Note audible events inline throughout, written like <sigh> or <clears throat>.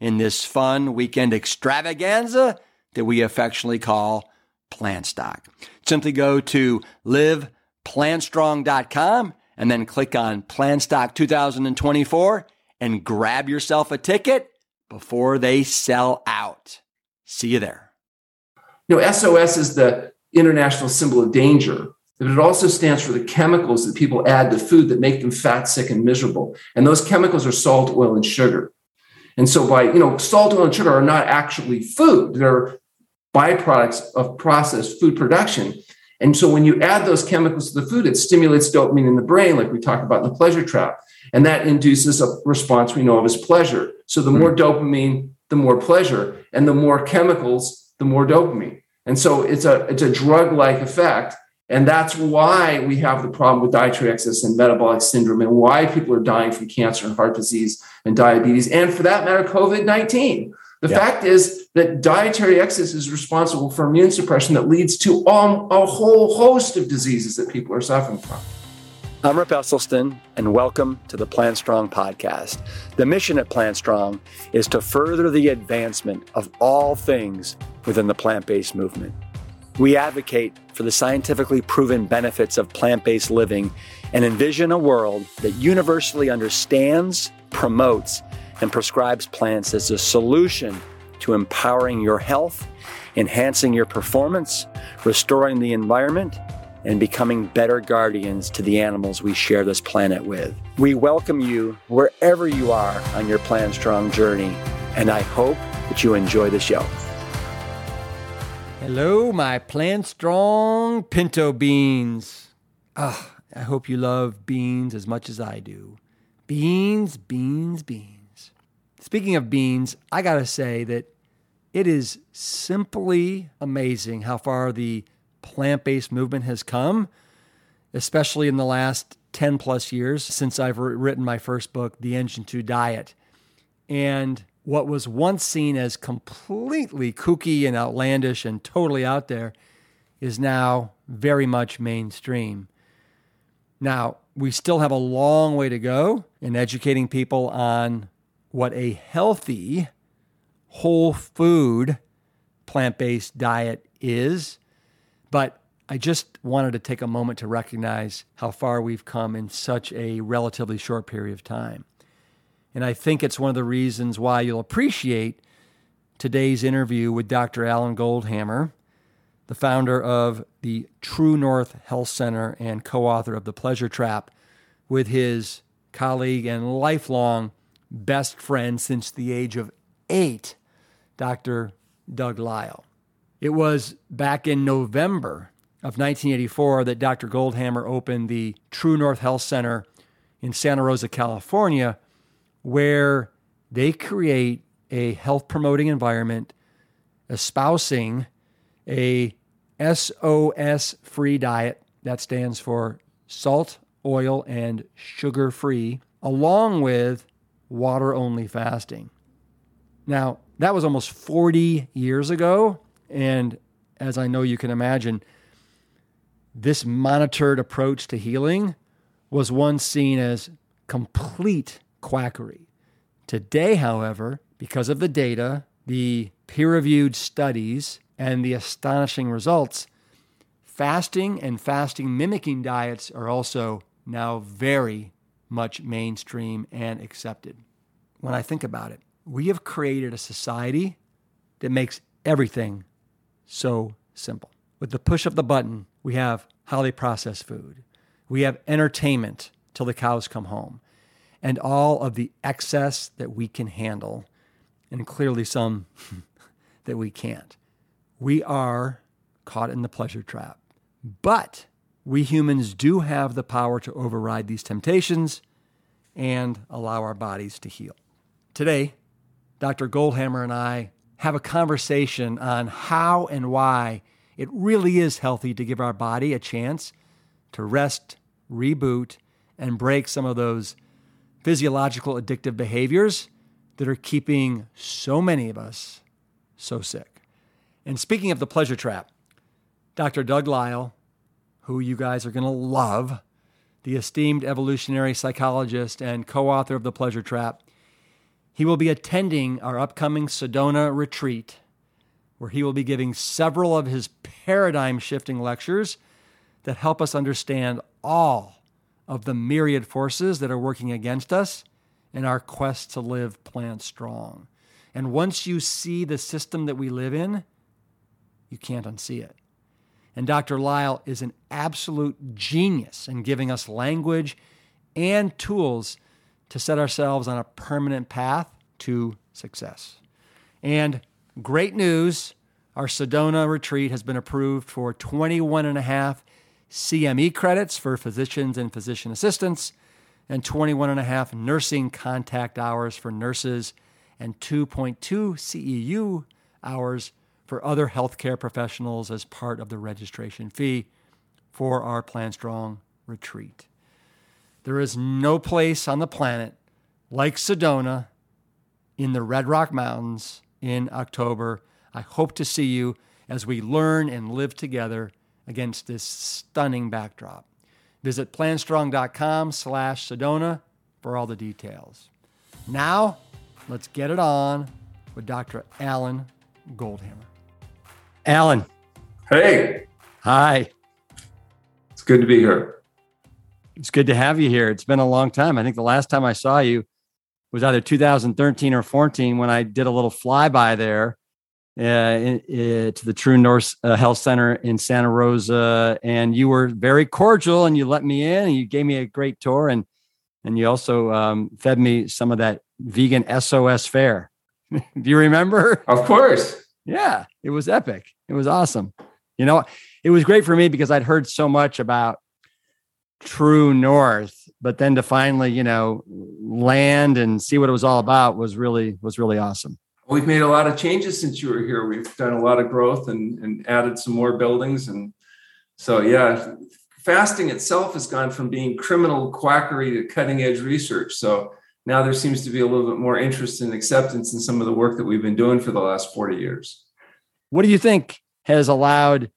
in this fun weekend extravaganza that we affectionately call Plant Stock. Simply go to liveplantstrong.com and then click on Plant Stock 2024 and grab yourself a ticket before they sell out. See you there. You know, SOS is the international symbol of danger, but it also stands for the chemicals that people add to food that make them fat, sick, and miserable. And those chemicals are salt, oil, and sugar. And so by, you know, salt, oil, and sugar are not actually food. They're byproducts of processed food production. And so when you add those chemicals to the food, it stimulates dopamine in the brain, like we talked about in the pleasure trap. And that induces a response we know of as pleasure. So the more hmm. dopamine, the more pleasure. And the more chemicals, the more dopamine. And so it's a it's a drug-like effect. And that's why we have the problem with dietary excess and metabolic syndrome and why people are dying from cancer and heart disease and diabetes, and for that matter, COVID 19. The yeah. fact is that dietary excess is responsible for immune suppression that leads to um, a whole host of diseases that people are suffering from. I'm Rip Esselstyn, and welcome to the Plant Strong podcast. The mission at Plant Strong is to further the advancement of all things within the plant based movement. We advocate for the scientifically proven benefits of plant based living and envision a world that universally understands, promotes, and prescribes plants as a solution to empowering your health, enhancing your performance, restoring the environment, and becoming better guardians to the animals we share this planet with. We welcome you wherever you are on your Plant Strong journey, and I hope that you enjoy the show. Hello, my Plant Strong pinto beans. Ah, I hope you love beans as much as I do. Beans, beans, beans. Speaking of beans, I got to say that it is simply amazing how far the plant based movement has come, especially in the last 10 plus years since I've written my first book, The Engine 2 Diet. And what was once seen as completely kooky and outlandish and totally out there is now very much mainstream. Now, we still have a long way to go in educating people on what a healthy, whole food, plant based diet is. But I just wanted to take a moment to recognize how far we've come in such a relatively short period of time. And I think it's one of the reasons why you'll appreciate today's interview with Dr. Alan Goldhamer, the founder of the True North Health Center and co author of The Pleasure Trap, with his colleague and lifelong best friend since the age of eight, Dr. Doug Lisle. It was back in November of 1984 that Dr. Goldhamer opened the True North Health Center in Santa Rosa, California, where they create a health promoting environment espousing a SOS free diet that stands for salt, oil, and sugar free, along with water only fasting. Now, that was almost 40 years ago. And as I know you can imagine, this monitored approach to healing was once seen as complete quackery. Today, however, because of the data, the peer reviewed studies, and the astonishing results, fasting and fasting mimicking diets are also now very much mainstream and accepted. When I think about it, we have created a society that makes everything so simple. With the push of the button, we have highly processed food. We have entertainment till the cows come home, and all of the excess that we can handle, and clearly some <laughs> that we can't. We are caught in the pleasure trap. But we humans do have the power to override these temptations and allow our bodies to heal. Today, Dr. Goldhamer and I have a conversation on how and why it really is healthy to give our body a chance to rest, reboot, and break some of those physiological addictive behaviors that are keeping so many of us so sick. And speaking of the pleasure trap, Dr. Doug Lisle, who you guys are going to love, the esteemed evolutionary psychologist and co author of The Pleasure Trap, he will be attending our upcoming Sedona retreat where he will be giving several of his paradigm shifting lectures that help us understand all of the myriad forces that are working against us in our quest to live plant strong. And once you see the system that we live in, you can't unsee it. And Dr. Lisle is an absolute genius in giving us language and tools to set ourselves on a permanent path to success. And Great news our Sedona retreat has been approved for 21 and a half CME credits for physicians and physician assistants, and 21 and a half nursing contact hours for nurses, and 2.2 CEU hours for other healthcare professionals as part of the registration fee for our Plant Strong retreat. There is no place on the planet like Sedona in the Red Rock Mountains in October. I hope to see you as we learn and live together against this stunning backdrop. Visit plantstrong.com slash Sedona for all the details. Now, let's get it on with Dr. Alan Goldhamer. Alan. Hey. Hi. It's good to be here. It's good to have you here. It's been a long time. I think the last time I saw you was either 2013 or 14 when I did a little flyby there uh, in, in, to the True North uh, Health Center in Santa Rosa, and you were very cordial, and you let me in, and you gave me a great tour, and and you also um, fed me some of that vegan SOS fare. <laughs> Do you remember? Of course. Yeah, it was epic. It was awesome. You know, it was great for me because I'd heard so much about True North but then to finally you know land and see what it was all about was really was really awesome we've made a lot of changes since you were here. We've done a lot of growth and, and added some more buildings and so yeah fasting itself has gone from being criminal quackery to cutting edge research. So now there seems to be a little bit more interest and acceptance in some of the work that we've been doing for the last 40 years. What do you think has allowed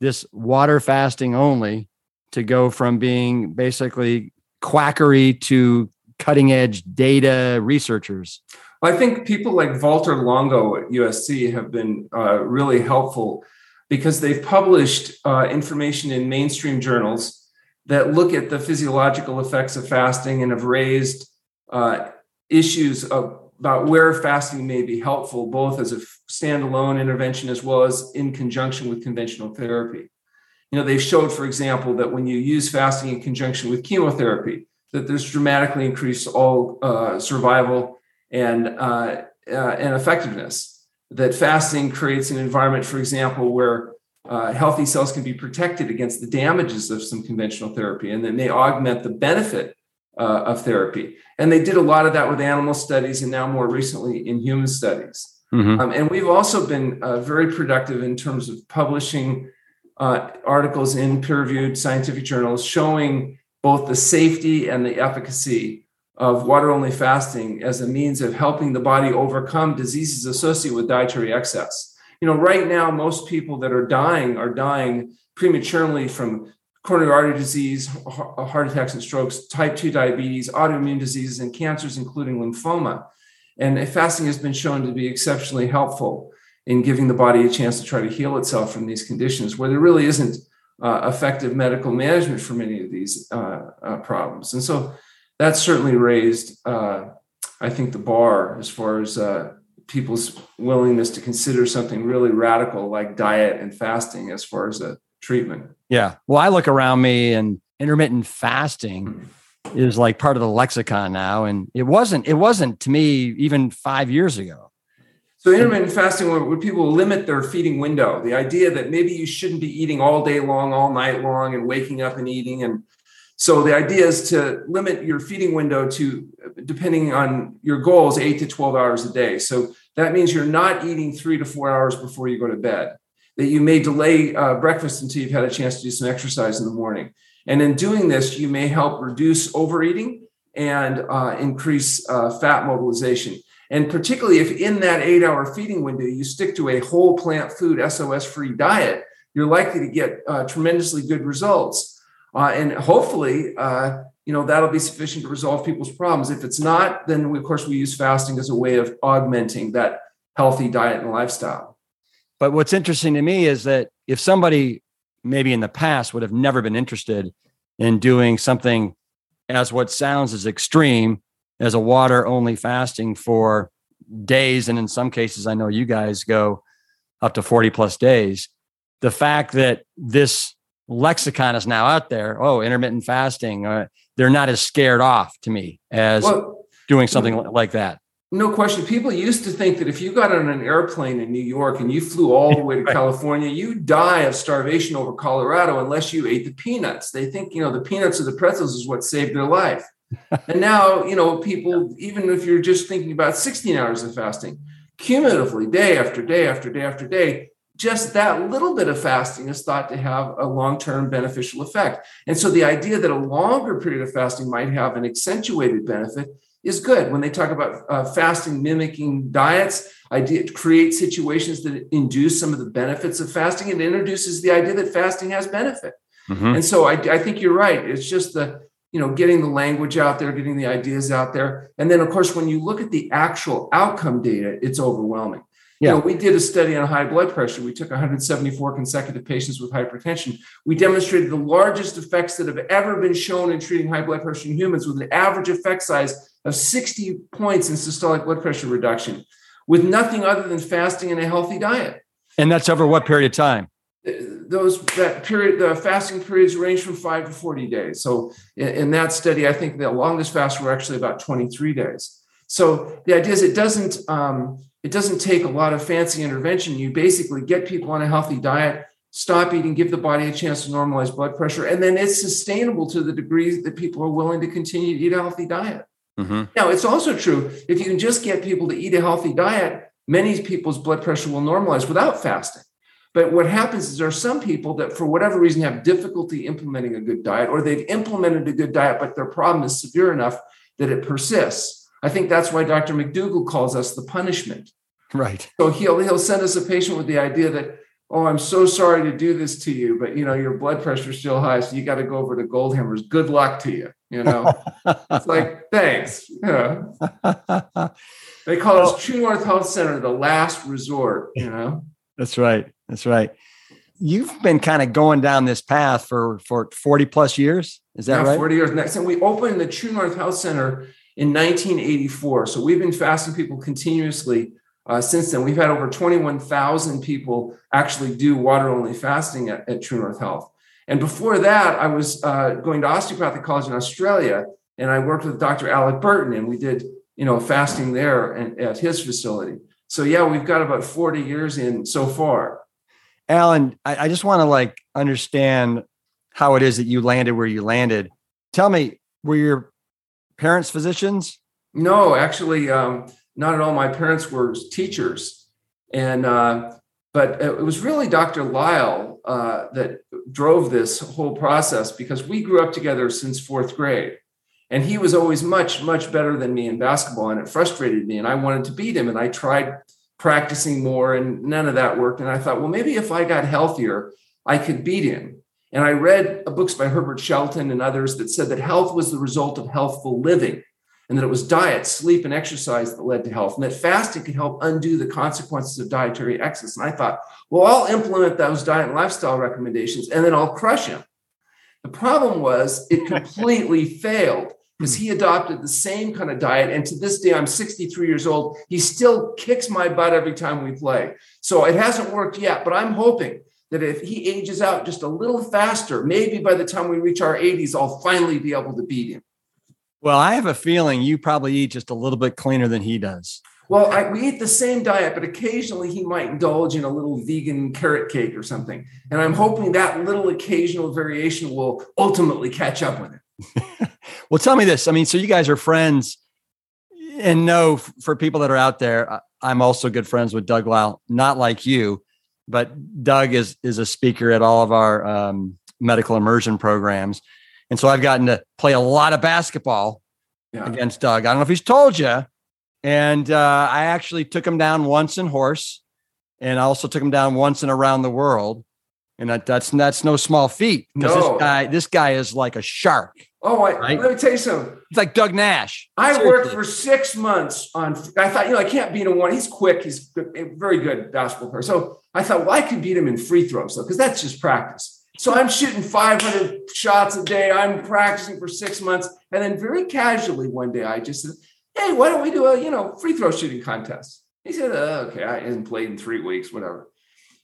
this water fasting only to go from being basically quackery to cutting edge data researchers? I think people like Walter Longo at USC have been uh, really helpful because they've published uh, information in mainstream journals that look at the physiological effects of fasting and have raised uh, issues of, about where fasting may be helpful, both as a standalone intervention as well as in conjunction with conventional therapy. You know, they've showed, for example, that when you use fasting in conjunction with chemotherapy, that there's dramatically increased all uh, survival and uh, uh, and effectiveness. That fasting creates an environment, for example, where uh, healthy cells can be protected against the damages of some conventional therapy, and that may augment the benefit uh, of therapy. And they did a lot of that with animal studies, and now more recently in human studies. Mm-hmm. Um, and we've also been uh, very productive in terms of publishing uh, articles in peer reviewed scientific journals showing both the safety and the efficacy of water only fasting as a means of helping the body overcome diseases associated with dietary excess. you know, right now, most people that are dying are dying prematurely from coronary artery disease, heart attacks and strokes, type 2 diabetes, autoimmune diseases, and cancers, including lymphoma. And fasting has been shown to be exceptionally helpful in giving the body a chance to try to heal itself from these conditions where there really isn't uh, effective medical management for many of these uh, uh, problems. And so that's certainly raised, uh, I think, the bar as far as uh, people's willingness to consider something really radical like diet and fasting as far as a treatment. Yeah. Well, I look around me and intermittent fasting is like part of the lexicon now. And it wasn't, it wasn't to me even five years ago. So intermittent fasting, when people limit their feeding window, the idea that maybe you shouldn't be eating all day long, all night long, and waking up and eating. And so the idea is to limit your feeding window to, depending on your goals, eight to 12 hours a day. So that means you're not eating three to four hours before you go to bed that you may delay uh, breakfast until you've had a chance to do some exercise in the morning. And in doing this, you may help reduce overeating and uh, increase uh, fat mobilization. And particularly if in that eight hour feeding window, you stick to a whole plant food, SOS free diet, you're likely to get uh, tremendously good results. Uh, and hopefully, uh, you know, that'll be sufficient to resolve people's problems. If it's not, then we, of course, we use fasting as a way of augmenting that healthy diet and lifestyle. But what's interesting to me is that if somebody maybe in the past would have never been interested in doing something as what sounds as extreme as a water only fasting for days and in some cases i know you guys go up to 40 plus days the fact that this lexicon is now out there oh intermittent fasting uh, they're not as scared off to me as well, doing something like that no question. People used to think that if you got on an airplane in New York and you flew all the way to <laughs> California, you die of starvation over Colorado unless you ate the peanuts. They think, you know, the peanuts or the pretzels is what saved their life. <laughs> and now, you know, people, even if you're just thinking about 16 hours of fasting, cumulatively, day after day after day after day, just that little bit of fasting is thought to have a long term beneficial effect. And so the idea that a longer period of fasting might have an accentuated benefit is good. When they talk about uh, fasting mimicking diets, idea create situations that induce some of the benefits of fasting and introduces the idea that fasting has benefit. Mm-hmm. And so I, I think you're right. It's just the you know getting the language out there, getting the ideas out there, and then of course when you look at the actual outcome data, it's overwhelming. Yeah. You know, we did a study on high blood pressure. We took 174 consecutive patients with hypertension. We demonstrated the largest effects that have ever been shown in treating high blood pressure in humans with an average effect size of 60 points in systolic blood pressure reduction with nothing other than fasting and a healthy diet. And that's over what period of time? Uh, those that period, the fasting periods range from five to 40 days. So in, in that study, I think the longest fast were actually about 23 days. So the idea is it doesn't um, it doesn't take a lot of fancy intervention. You basically get people on a healthy diet, stop eating, give the body a chance to normalize blood pressure, and then it's sustainable to the degree that people are willing to continue to eat a healthy diet. Mm-hmm. Now, it's also true if you can just get people to eat a healthy diet, many people's blood pressure will normalize without fasting. But what happens is there are some people that, for whatever reason, have difficulty implementing a good diet, or they've implemented a good diet, but their problem is severe enough that it persists. I think that's why Dr. McDougall calls us the punishment. Right. So he'll he'll send us a patient with the idea that, oh, I'm so sorry to do this to you, but you know your blood pressure is still high, so you got to go over to Goldhamer's. Good luck to you. You know, it's like, <laughs> thanks. Yeah. <laughs> They call well, us True North Health Center the last resort, you know? That's right. That's right. You've been kind of going down this path for, for 40 plus years. Is that yeah, right? 40 years. Next, and we opened the True North Health Center in 1984. So we've been fasting people continuously uh, since then. We've had over 21,000 people actually do water only fasting at, at True North Health. And before that, I was uh, going to osteopathic college in Australia, and I worked with Dr. Alec Burton, and we did you know fasting there and at his facility. So yeah, we've got about 40 years in so far. Alan, I, I just want to like understand how it is that you landed where you landed. Tell me, were your parents physicians? No, actually, um, not at all. My parents were teachers, and uh, but it was really Dr. Lisle uh, that drove this whole process because we grew up together since fourth grade. And he was always much, much better than me in basketball. And it frustrated me. And I wanted to beat him. And I tried practicing more, and none of that worked. And I thought, well, maybe if I got healthier, I could beat him. And I read books by Herbert Shelton and others that said that health was the result of healthful living and that it was diet, sleep, and exercise that led to health, and that fasting could help undo the consequences of dietary excess. And I thought, well, I'll implement those diet and lifestyle recommendations and then I'll crush him. The problem was it <laughs> completely failed because he adopted the same kind of diet. And to this day, I'm 63 years old. He still kicks my butt every time we play. So it hasn't worked yet, but I'm hoping that if he ages out just a little faster, maybe by the time we reach our 80s, I'll finally be able to beat him. Well, I have a feeling you probably eat just a little bit cleaner than he does. Well, I, we eat the same diet, but occasionally he might indulge in a little vegan carrot cake or something. And I'm hoping that little occasional variation will ultimately catch up with it. <laughs> well, tell me this. I mean, so you guys are friends and no, for people that are out there, I'm also good friends with Doug Lisle, not like you, but Doug is, is a speaker at all of our um, medical immersion programs. And so I've gotten to play a lot of basketball yeah. against Doug. I don't know if he's told you. And uh, I actually took him down once in horse, and I also took him down once in around the world. And that, that's that's no small feat because no. this guy this guy is like a shark. Oh, I, right? let me tell you something. It's like Doug Nash. I Seriously. worked for six months on. I thought, you know, I can't beat him one. He's quick. He's good, very good basketball player. So I thought, well, I can beat him in free throws, though, because that's just practice. So I'm shooting 500 shots a day. I'm practicing for six months. And then very casually one day, I just said, Hey, why don't we do a, you know, free throw shooting contest? He said, oh, okay, I haven't played in three weeks, whatever.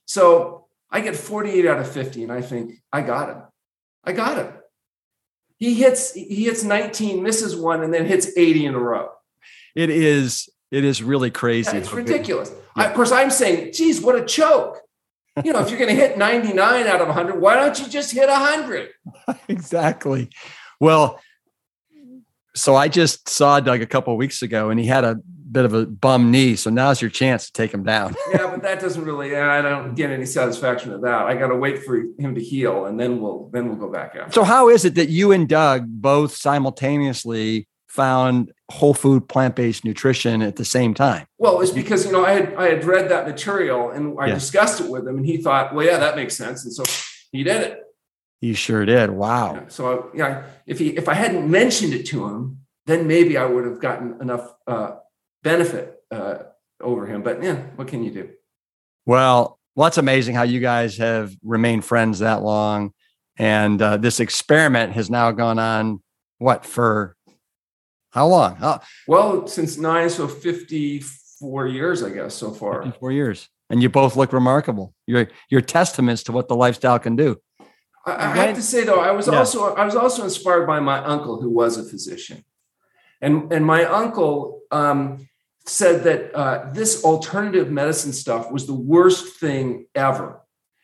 So I get 48 out of 50 and I think I got him. I got him. He hits, he hits 19, misses one, and then hits 80 in a row. It is, it is really crazy. Yeah, it's ridiculous. Yeah. I, of course, I'm saying, geez, what a choke you know, if you're going to hit 99 out of 100, why don't you just hit 100? <laughs> exactly. Well, so I just saw Doug a couple weeks ago and he had a bit of a bum knee. So now's your chance to take him down. <laughs> yeah, but that doesn't really, I don't get any satisfaction of that. I got to wait for him to heal and then we'll, then we'll go back after. So how is it that you and Doug both simultaneously found whole food plant-based nutrition at the same time well it's because you know i had i had read that material and i yeah. discussed it with him and he thought well yeah that makes sense and so he did it he sure did wow yeah. so yeah if he if i hadn't mentioned it to him then maybe i would have gotten enough uh, benefit uh, over him but yeah what can you do well well that's amazing how you guys have remained friends that long and uh, this experiment has now gone on what for how long? How? Well, since nine, so 54 years, I guess, so far. 54 years. And you both look remarkable. You're, you're testaments to what the lifestyle can do. I, I have to say though, I was yeah. also I was also inspired by my uncle who was a physician, and and my uncle um, said that uh, this alternative medicine stuff was the worst thing ever.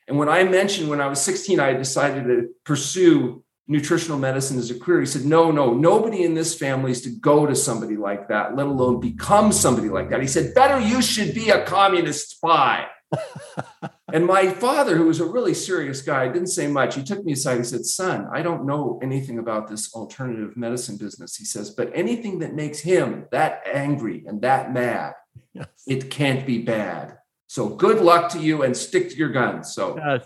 And when I mentioned when I was 16, I decided to pursue nutritional medicine as a career. He said, No, no, nobody in this family is to go to somebody like that, let alone become somebody like that. He said, Better you should be a communist spy. And my father, who was a really serious guy, didn't say much. He took me aside. He said, Son, I don't know anything about this alternative medicine business. He says, But anything that makes him that angry and that mad, yes. it can't be bad. So good luck to you and stick to your guns. So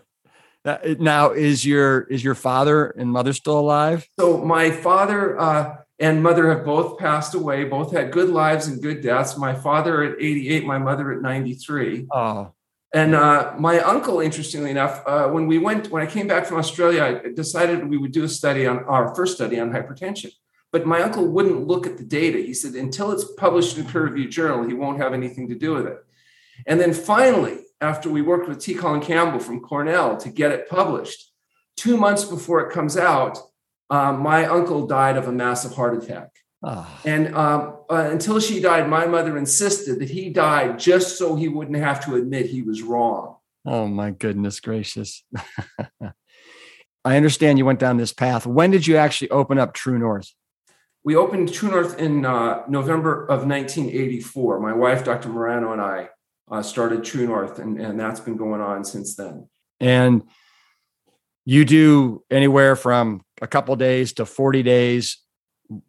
now, is your is your father and mother still alive? So my father uh, and mother have both passed away. Both had good lives and good deaths. My father at 88, my mother at 93. Oh. And uh, my uncle, interestingly enough, uh, when we went, when I came back from Australia, I decided we would do a study on our first study on hypertension. But my uncle wouldn't look at the data. He said until it's published in a peer-reviewed journal, he won't have anything to do with it. And then finally, after we worked with T. Colin Campbell from Cornell to get it published. Two months before it comes out, um, my uncle died of a massive heart attack. Oh. And um, uh, until she died, my mother insisted that he died just so he wouldn't have to admit he was wrong. Oh, my goodness gracious. <laughs> I understand you went down this path. When did you actually open up True North? We opened True North in uh, November of 1984. My wife, Dr. Marano, and I uh, started True North, and, and that's been going on since then. And you do anywhere from a couple days to 40 days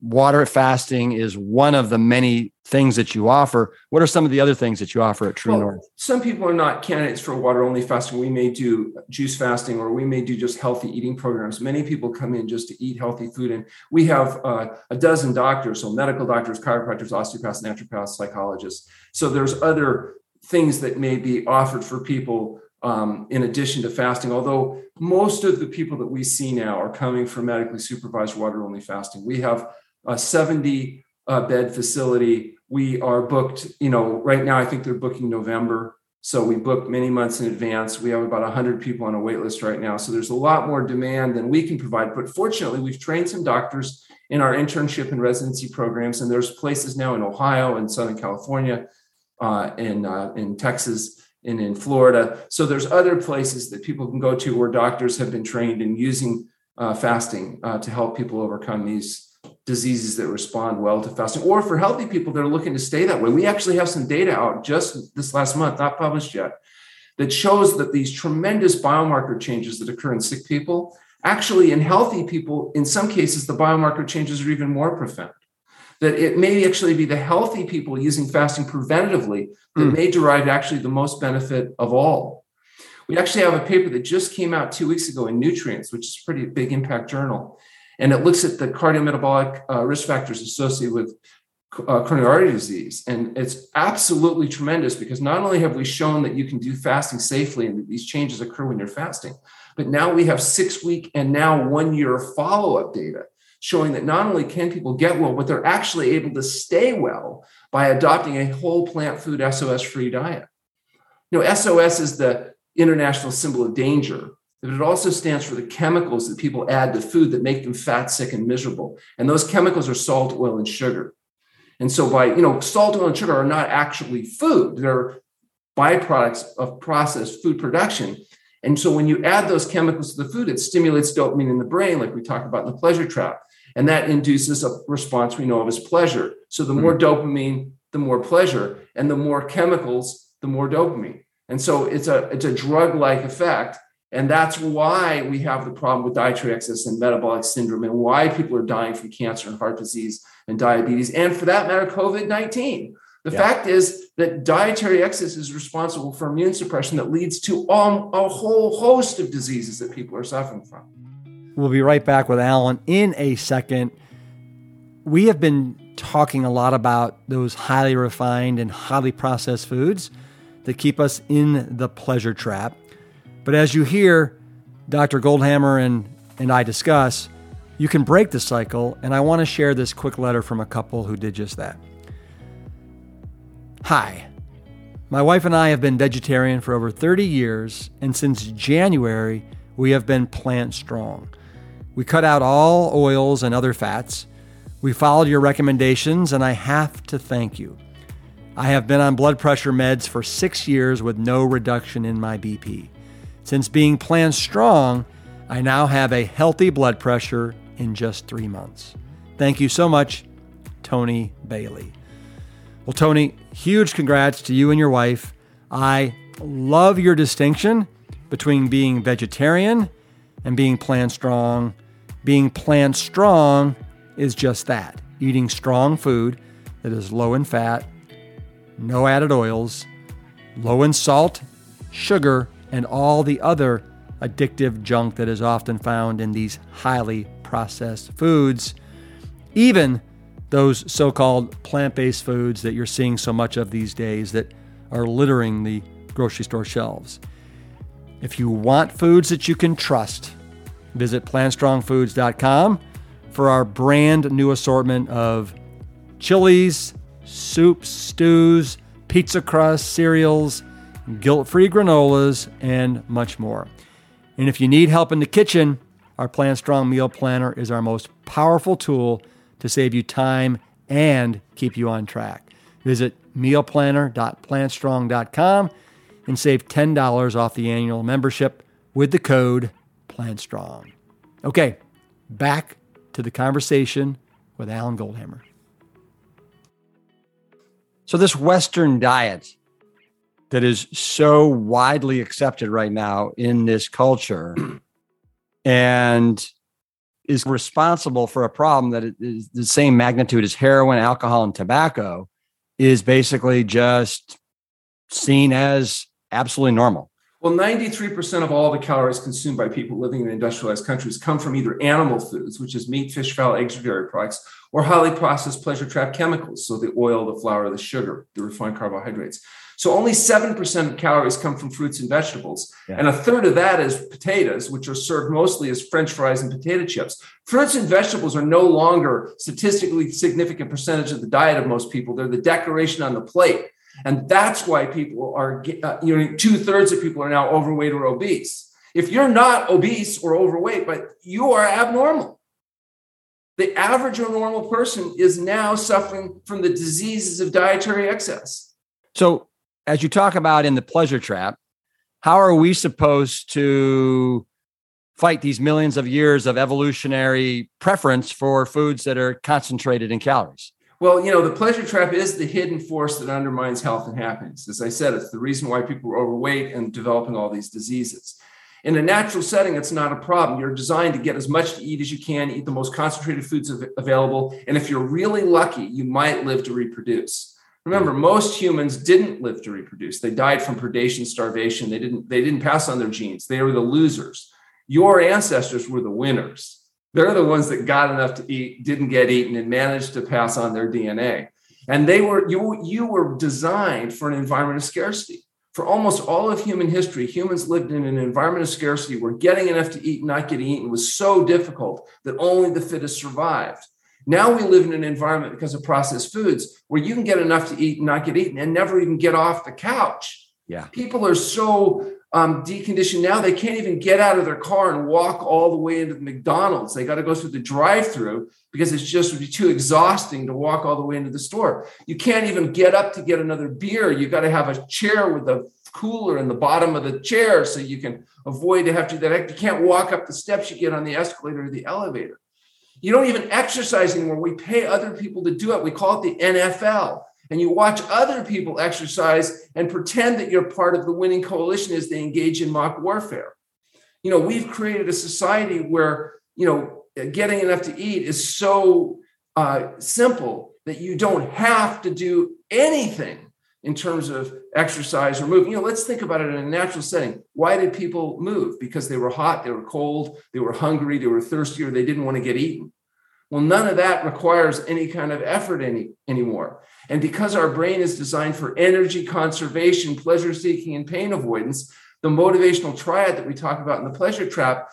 water fasting is one of the many things that you offer. What are some of the other things that you offer at True well, North? Some people are not candidates for water only fasting. We may do juice fasting or we may do just healthy eating programs. Many people come in just to eat healthy food. And we have uh, a dozen doctors, so medical doctors, chiropractors, osteopaths, naturopaths, psychologists. So there's other things that may be offered for people um, in addition to fasting, although most of the people that we see now are coming from medically supervised water only fasting. We have a 70 uh, bed facility. We are booked, you know, right now, I think they're booking November. So we book many months in advance. We have about 100 people on a wait list right now. So there's a lot more demand than we can provide. But fortunately, we've trained some doctors in our internship and residency programs. And there's places now in Ohio and Southern California, uh, in, uh, in Texas, and in Florida. So there's other places that people can go to where doctors have been trained in using uh, fasting uh, to help people overcome these diseases that respond well to fasting, or for healthy people that are looking to stay that way. We actually have some data out just this last month, not published yet, that shows that these tremendous biomarker changes that occur in sick people, actually in healthy people, in some cases, the biomarker changes are even more profound that it may actually be the healthy people using fasting preventatively that mm. may derive actually the most benefit of all. We actually have a paper that just came out two weeks ago in Nutrients, which is a pretty big impact journal. And it looks at the cardiometabolic uh, risk factors associated with uh, coronary artery disease. And it's absolutely tremendous because not only have we shown that you can do fasting safely and that these changes occur when you're fasting, but now we have six week and now one year follow up data showing that not only can people get well, but they're actually able to stay well by adopting a whole plant food SOS free diet. You know, SOS is the international symbol of danger, but it also stands for the chemicals that people add to food that make them fat, sick, and miserable. And those chemicals are salt, oil, and sugar. And so, by, you know, salt, oil, and sugar are not actually food, they're byproducts of processed food production. And so, when you add those chemicals to the food, it stimulates dopamine in the brain, like we talked about in the pleasure trap. And that induces a response we know of as pleasure. So the more mm-hmm. dopamine, the more pleasure, and the more chemicals, the more dopamine. And so it's a it's a drug-like effect. And that's why we have the problem with dietary excess and metabolic syndrome, and why people are dying from cancer and heart disease and diabetes, and for that matter, COVID 19. The yeah. fact is that dietary excess is responsible for immune suppression that leads to um, a whole host of diseases that people are suffering from. We'll be right back with Alan in a second. We have been talking a lot about those highly refined and highly processed foods that keep us in the pleasure trap. But as you hear Dr. Goldhamer and, and I discuss, you can break the cycle, and I want to share this quick letter from a couple who did just that. Hi. My wife and I have been vegetarian for over 30 years, and since January, we have been plant strong. We cut out all oils and other fats. We followed your recommendations, and I have to thank you. I have been on blood pressure meds for six years with no reduction in my BP. Since being plant strong, I now have a healthy blood pressure in just three months. Thank you so much, Tony Bailey. Well, Tony, huge congrats to you and your wife. I love your distinction between being vegetarian and being plant strong being plant strong is just that eating strong food that is low in fat, no added oils, low in salt, sugar, and all the other addictive junk that is often found in these highly processed foods, even those so called plant based foods that you're seeing so much of these days that are littering the grocery store shelves. If you want foods that you can trust, Visit plantstrongfoods.com for our brand new assortment of chilies, soups, stews, pizza crust, cereals, guilt free granolas, and much more. And if you need help in the kitchen, our Plant Strong Meal Planner is our most powerful tool to save you time and keep you on track. Visit mealplanner.plantstrong.com and save $10 off the annual membership with the code Plant Strong. Okay, back to the conversation with Alan Goldhamer. So, this Western diet that is so widely accepted right now in this culture, <clears throat> and is responsible for a problem that is the same magnitude as heroin, alcohol, and tobacco is basically just seen as absolutely normal. Well, 93% of all the calories consumed by people living in industrialized countries come from either animal foods, which is meat, fish, fowl, eggs, or dairy products, or highly processed pleasure trap chemicals. So the oil, the flour, the sugar, the refined carbohydrates. So only 7% of calories come from fruits and vegetables. Yeah. And a third of that is potatoes, which are served mostly as french fries and potato chips. Fruits and vegetables are no longer statistically significant percentage of the diet of most people. They're the decoration on the plate. And that's why people are, uh, you know, two thirds of people are now overweight or obese. If you're not obese or overweight, but you are abnormal, the average or normal person is now suffering from the diseases of dietary excess. So, as you talk about in the pleasure trap, how are we supposed to fight these millions of years of evolutionary preference for foods that are concentrated in calories? Well, you know, the pleasure trap is the hidden force that undermines health and happiness. As I said, it's the reason why people are overweight and developing all these diseases. In a natural setting, it's not a problem. You're designed to get as much to eat as you can, eat the most concentrated foods available. And if you're really lucky, you might live to reproduce. Remember, mm. most humans didn't live to reproduce. They died from predation, starvation. They didn't, they didn't pass on their genes. They were the losers. Your ancestors were the winners. They're the ones that got enough to eat, didn't get eaten, and managed to pass on their DNA. And they were you, you were designed for an environment of scarcity. For almost all of human history, humans lived in an environment of scarcity where getting enough to eat and not getting eaten was so difficult that only the fittest survived. Now we live in an environment because of processed foods where you can get enough to eat and not get eaten and never even get off the couch. Yeah. People are so um, deconditioned now. They can't even get out of their car and walk all the way into the McDonald's. They got to go through the drive-through because it's just would be too exhausting to walk all the way into the store. You can't even get up to get another beer. You got to have a chair with a cooler in the bottom of the chair so you can avoid to have to that. You can't walk up the steps you get on the escalator or the elevator. You don't even exercise anymore. We pay other people to do it. We call it the NFL and you watch other people exercise and pretend that you're part of the winning coalition as they engage in mock warfare. You know, we've created a society where, you know, getting enough to eat is so uh, simple that you don't have to do anything in terms of exercise or move. You know, let's think about it in a natural setting. Why did people move? Because they were hot, they were cold, they were hungry, they were thirsty, or they didn't want to get eaten. Well, none of that requires any kind of effort any, anymore. And because our brain is designed for energy conservation, pleasure seeking, and pain avoidance, the motivational triad that we talk about in the pleasure trap,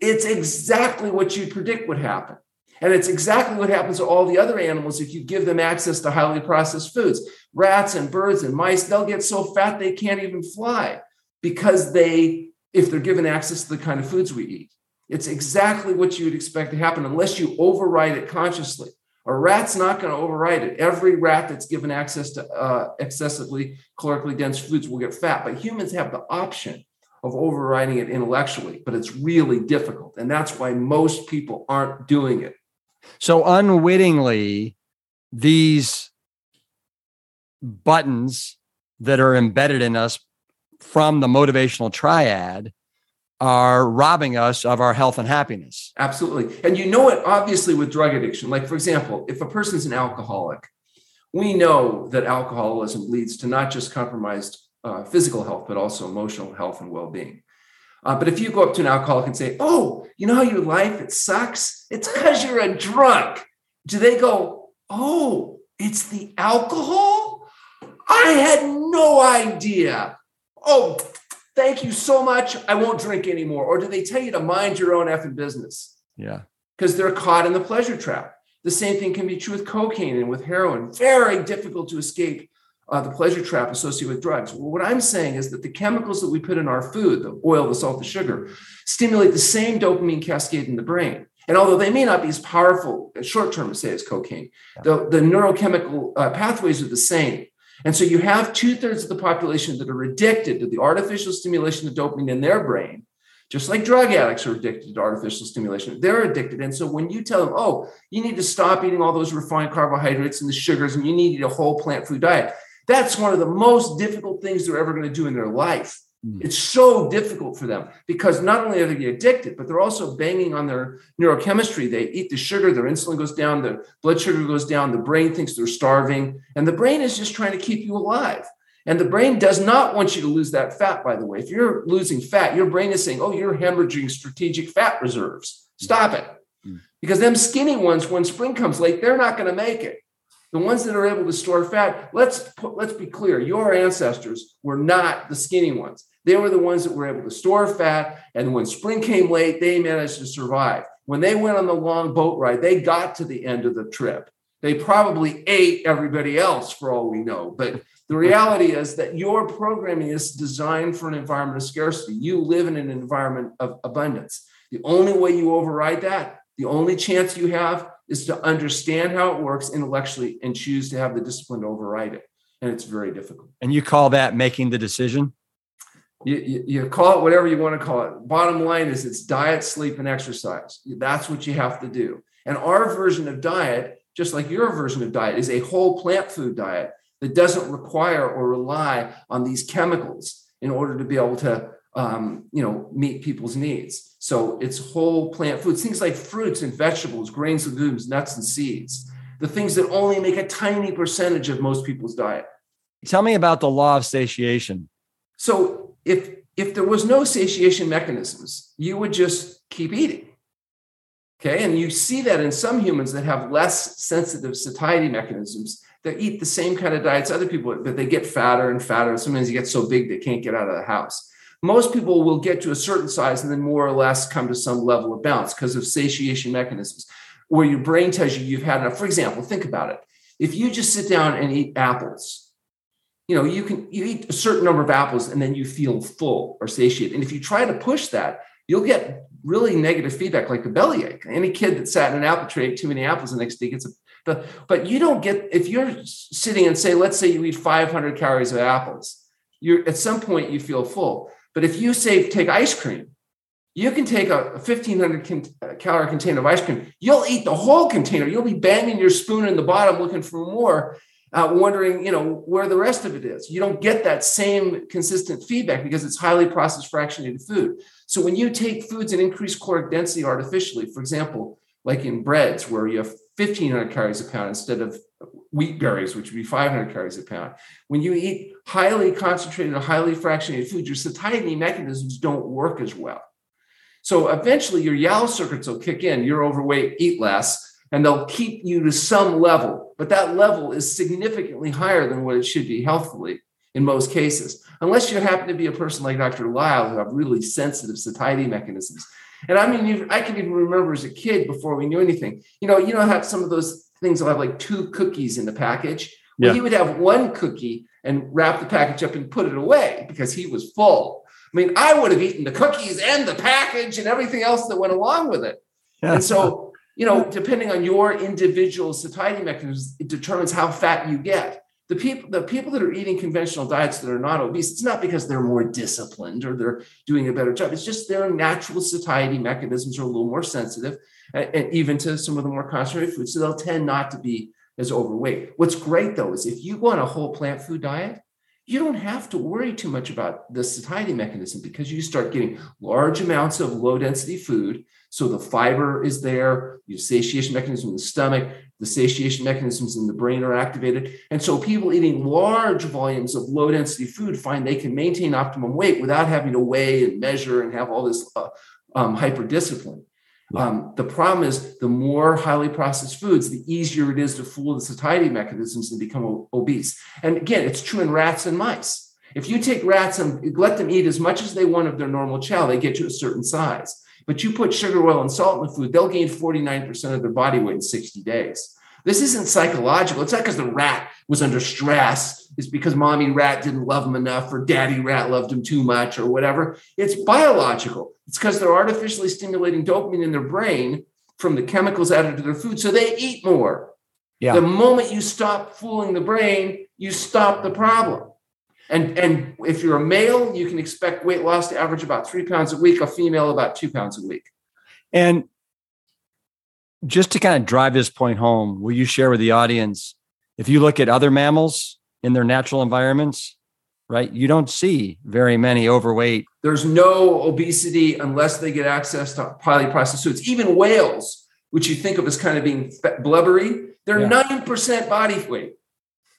it's exactly what you predict would happen. And it's exactly what happens to all the other animals if you give them access to highly processed foods. Rats and birds and mice, they'll get so fat they can't even fly because they, if they're given access to the kind of foods we eat. It's exactly what you would expect to happen unless you override it consciously. A rat's not going to override it. Every rat that's given access to uh, excessively calorically dense foods will get fat, but humans have the option of overriding it intellectually, but it's really difficult. And that's why most people aren't doing it. So, unwittingly, these buttons that are embedded in us from the motivational triad are robbing us of our health and happiness. Absolutely. And you know it obviously with drug addiction. Like, for example, if a person's an alcoholic, we know that alcoholism leads to not just compromised uh, physical health, but also emotional health and well being. Uh, but if you go up to an alcoholic and say, Oh, you know how your life it sucks? It's because you're a drunk. Do they go, Oh, it's the alcohol? I had no idea. Oh, thank you so much. I won't drink anymore. Or do they tell you to mind your own effing business? Yeah. Because they're caught in the pleasure trap. The same thing can be true with cocaine and with heroin. Very difficult to escape uh, the pleasure trap associated with drugs. Well, what I'm saying is that the chemicals that we put in our food, the oil, the salt, the sugar, stimulate the same dopamine cascade in the brain. And although they may not be as powerful short term, say, as cocaine, the, the neurochemical uh, pathways are the same. And so you have two thirds of the population that are addicted to the artificial stimulation of dopamine in their brain, just like drug addicts are addicted to artificial stimulation. They're addicted. And so when you tell them, oh, you need to stop eating all those refined carbohydrates and the sugars, and you need to eat a whole plant food diet, that's one of the most difficult things they're ever going to do in their life Mm. It's so difficult for them because not only are they addicted, but they're also banging on their neurochemistry. They eat the sugar, their insulin goes down, the blood sugar goes down, the brain thinks they're starving, and the brain is just trying to keep you alive. And the brain does not want you to lose that fat, by the way. If you're losing fat, your brain is saying, oh, you're hemorrhaging strategic fat reserves. Stop it. Mm. Because them skinny ones, when spring comes late, they're not going to make it. The ones that are able to store fat, let's put, let's be clear, your ancestors were not the skinny ones. They were the ones that were able to store fat. And when spring came late, they managed to survive. When they went on the long boat ride, they got to the end of the trip. They probably ate everybody else for all we know. But the reality is that your programming is designed for an environment of scarcity. You live in an environment of abundance. The only way you override that, the only chance you have is to understand how it works intellectually and choose to have the discipline to override it. And it's very difficult. And you call that making the decision? You, you, you, call it whatever you want to call it. Bottom line is it's diet, sleep, and exercise. That's what you have to do. And our version of diet, just like your version of diet, is a whole plant food diet that doesn't require or rely on these chemicals in order to be able to um, you know meet people's needs. So it's whole plant foods, things like fruits and vegetables, grains, legumes, nuts, and seeds. The things that only make a tiny percentage of most people's diet. Tell me about the law of satiation. So if if there was no satiation mechanisms, you would just keep eating. Okay, and you see that in some humans that have less sensitive satiety mechanisms that eat the same kind of diets other people, but they get fatter and fatter. Sometimes you get so big they can't get out of the house. Most people will get to a certain size and then more or less come to some level of balance because of satiation mechanisms, where your brain tells you you've had enough. For example, think about it. If you just sit down and eat apples, you know, you can you eat a certain number of apples and then you feel full or satiated. And if you try to push that, you'll get really negative feedback like a bellyache. Any kid that sat in an apple tree, ate too many apples the next day gets a but, but you don't get if you're sitting and say, let's say you eat 500 calories of apples, you're at some point you feel full. But if you say take ice cream, you can take a 1500 uh, calorie container of ice cream. You'll eat the whole container. You'll be banging your spoon in the bottom looking for more, uh, wondering, you know, where the rest of it is. You don't get that same consistent feedback because it's highly processed fractionated food. So when you take foods and increase caloric density artificially, for example, like in breads where you have 1500 calories a pound instead of wheat berries, which would be 500 calories a pound. When you eat highly concentrated or highly fractionated food, your satiety mechanisms don't work as well. So eventually your YAO circuits will kick in. You're overweight, eat less, and they'll keep you to some level. But that level is significantly higher than what it should be healthfully in most cases, unless you happen to be a person like Dr. Lisle who have really sensitive satiety mechanisms. And I mean, I can even remember as a kid before we knew anything. You know, you know, have some of those things will have like two cookies in the package. Well, yeah. he would have one cookie and wrap the package up and put it away because he was full. I mean, I would have eaten the cookies and the package and everything else that went along with it. Yeah. And so, you know, depending on your individual satiety mechanisms, it determines how fat you get the people the people that are eating conventional diets that are not obese it's not because they're more disciplined or they're doing a better job it's just their natural satiety mechanisms are a little more sensitive and, and even to some of the more concentrated foods so they'll tend not to be as overweight what's great though is if you go on a whole plant food diet you don't have to worry too much about the satiety mechanism because you start getting large amounts of low density food so the fiber is there, your satiation mechanism in the stomach, the satiation mechanisms in the brain are activated. And so people eating large volumes of low density food find they can maintain optimum weight without having to weigh and measure and have all this uh, um, hyper discipline. Um, the problem is the more highly processed foods, the easier it is to fool the satiety mechanisms and become obese. And again, it's true in rats and mice. If you take rats and let them eat as much as they want of their normal chow, they get to a certain size. But you put sugar, oil, and salt in the food, they'll gain 49% of their body weight in 60 days. This isn't psychological. It's not because the rat was under stress. It's because mommy rat didn't love him enough or daddy rat loved him too much or whatever. It's biological. It's because they're artificially stimulating dopamine in their brain from the chemicals added to their food. So they eat more. Yeah. The moment you stop fooling the brain, you stop the problem. And, and if you're a male, you can expect weight loss to average about three pounds a week, a female about two pounds a week. And just to kind of drive this point home, will you share with the audience if you look at other mammals in their natural environments, right? You don't see very many overweight. There's no obesity unless they get access to highly processed foods. Even whales, which you think of as kind of being blubbery, they're yeah. 9% body weight.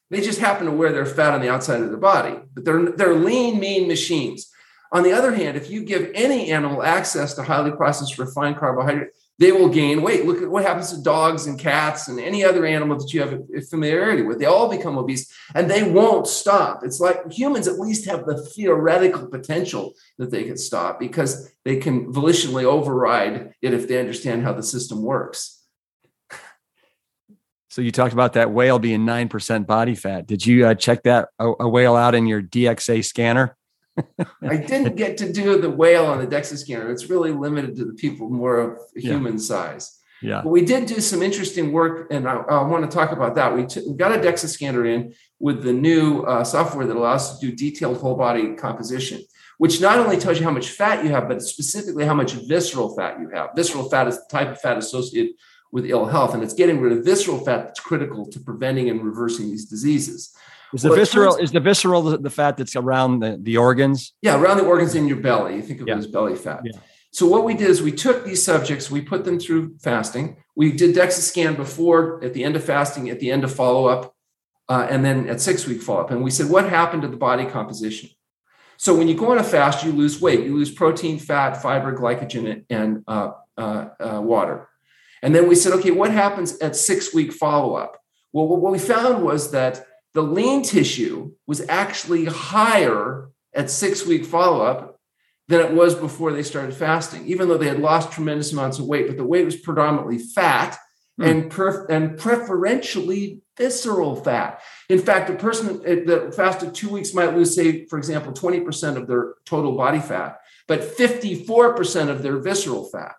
They just happen to wear their fat on the outside of their body, but they're, they're lean, mean machines. On the other hand, if you give any animal access to highly processed refined carbohydrate, they will gain weight. Look at what happens to dogs and cats and any other animal that you have a familiarity with. They all become obese and they won't stop. It's like humans at least have the theoretical potential that they could stop because they can volitionally override it if they understand how the system works. <laughs> So you talked about that whale being 9% body fat. Did you uh, check that a, a whale out in your DXA scanner? I didn't get to do the whale on the DEXA scanner. It's really limited to the people more of human yeah. size. Yeah. But we did do some interesting work, and I, I want to talk about that. We, t- we, got a DEXA scanner in with the new uh, software that allows us to do detailed whole body composition, which not only tells you how much fat you have, but specifically how much visceral fat you have. Visceral fat is the type of fat associated with ill health, and it's getting rid of visceral fat that's critical to preventing and reversing these diseases. Is the well, visceral turns, is the visceral the, the, fat that's around the, the organs? Yeah, around the organs in your belly. You think of yeah. it as belly fat. Yeah. So what we did is we took these subjects, we put them through fasting. We did DEXA scan before, at the end of fasting, at the end of follow up, uh, and then at six week follow up. And we said, what happened to the body composition? So when you go on a fast, you lose weight. You lose protein, fat, fiber, glycogen, and uh, uh, uh water. And then we said, okay, what happens at six week follow up? Well, what we found was that the lean tissue was actually higher at six week follow up than it was before they started fasting, even though they had lost tremendous amounts of weight. But the weight was predominantly fat hmm. and, per- and preferentially visceral fat. In fact, a person that fasted two weeks might lose, say, for example, 20% of their total body fat, but 54% of their visceral fat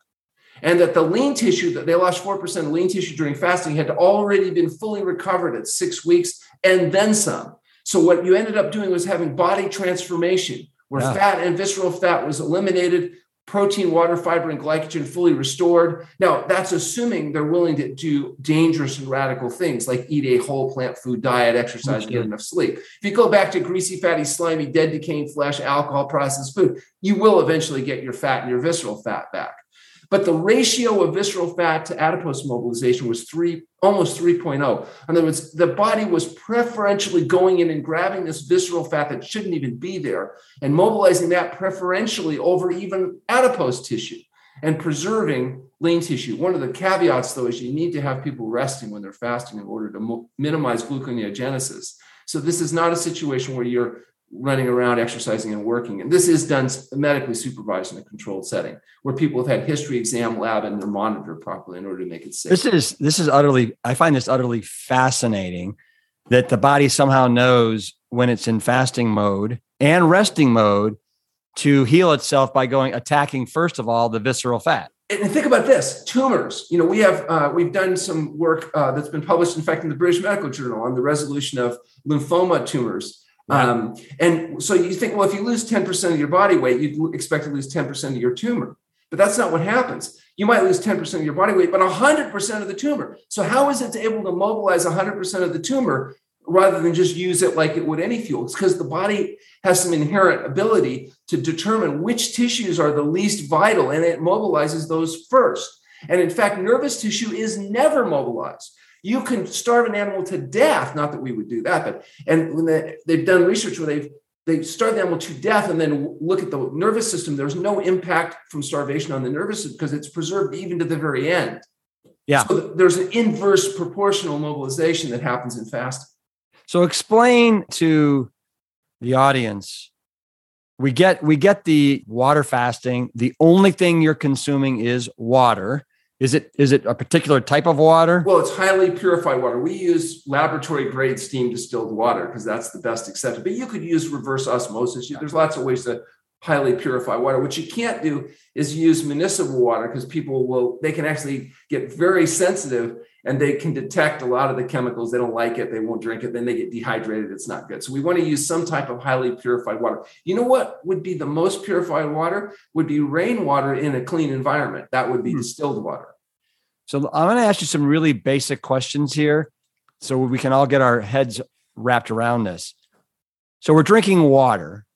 and that the lean tissue that they lost 4% of lean tissue during fasting had already been fully recovered at six weeks and then some. So what you ended up doing was having body transformation where yeah. fat and visceral fat was eliminated, protein, water, fiber, and glycogen fully restored. Now, that's assuming they're willing to do dangerous and radical things like eat a whole plant food diet, exercise, and get enough sleep. If you go back to greasy, fatty, slimy, dead, decaying flesh, alcohol, processed food, you will eventually get your fat and your visceral fat back. But the ratio of visceral fat to adipose mobilization was three, almost 3.0. In other words, the body was preferentially going in and grabbing this visceral fat that shouldn't even be there and mobilizing that preferentially over even adipose tissue and preserving lean tissue. One of the caveats, though, is you need to have people resting when they're fasting in order to mo- minimize gluconeogenesis. So this is not a situation where you're running around exercising and working. And this is done medically supervised in a controlled setting where people have had history exam lab and they're monitored properly in order to make it safe. This is this is utterly i find this utterly fascinating that the body somehow knows when it's in fasting mode and resting mode to heal itself by going attacking first of all the visceral fat. And think about this tumors. You know we have uh, we've done some work uh, that's been published in fact in the british medical journal on the resolution of lymphoma tumors um, and so you think, well, if you lose 10% of your body weight, you'd expect to lose 10% of your tumor. But that's not what happens. You might lose 10% of your body weight, but 100% of the tumor. So, how is it able to mobilize 100% of the tumor rather than just use it like it would any fuel? It's because the body has some inherent ability to determine which tissues are the least vital and it mobilizes those first. And in fact, nervous tissue is never mobilized. You can starve an animal to death. Not that we would do that, but and when they, they've done research where they've they starve the animal to death and then look at the nervous system. There's no impact from starvation on the nervous system because it's preserved even to the very end. Yeah. So there's an inverse proportional mobilization that happens in fasting. So explain to the audience. We get we get the water fasting. The only thing you're consuming is water. Is it is it a particular type of water? Well, it's highly purified water. We use laboratory grade steam distilled water because that's the best accepted. But you could use reverse osmosis. There's lots of ways to highly purify water. What you can't do is use municipal water because people will they can actually get very sensitive and they can detect a lot of the chemicals. They don't like it. They won't drink it. Then they get dehydrated. It's not good. So we want to use some type of highly purified water. You know what would be the most purified water? Would be rainwater in a clean environment. That would be hmm. distilled water. So I'm going to ask you some really basic questions here so we can all get our heads wrapped around this. So we're drinking water.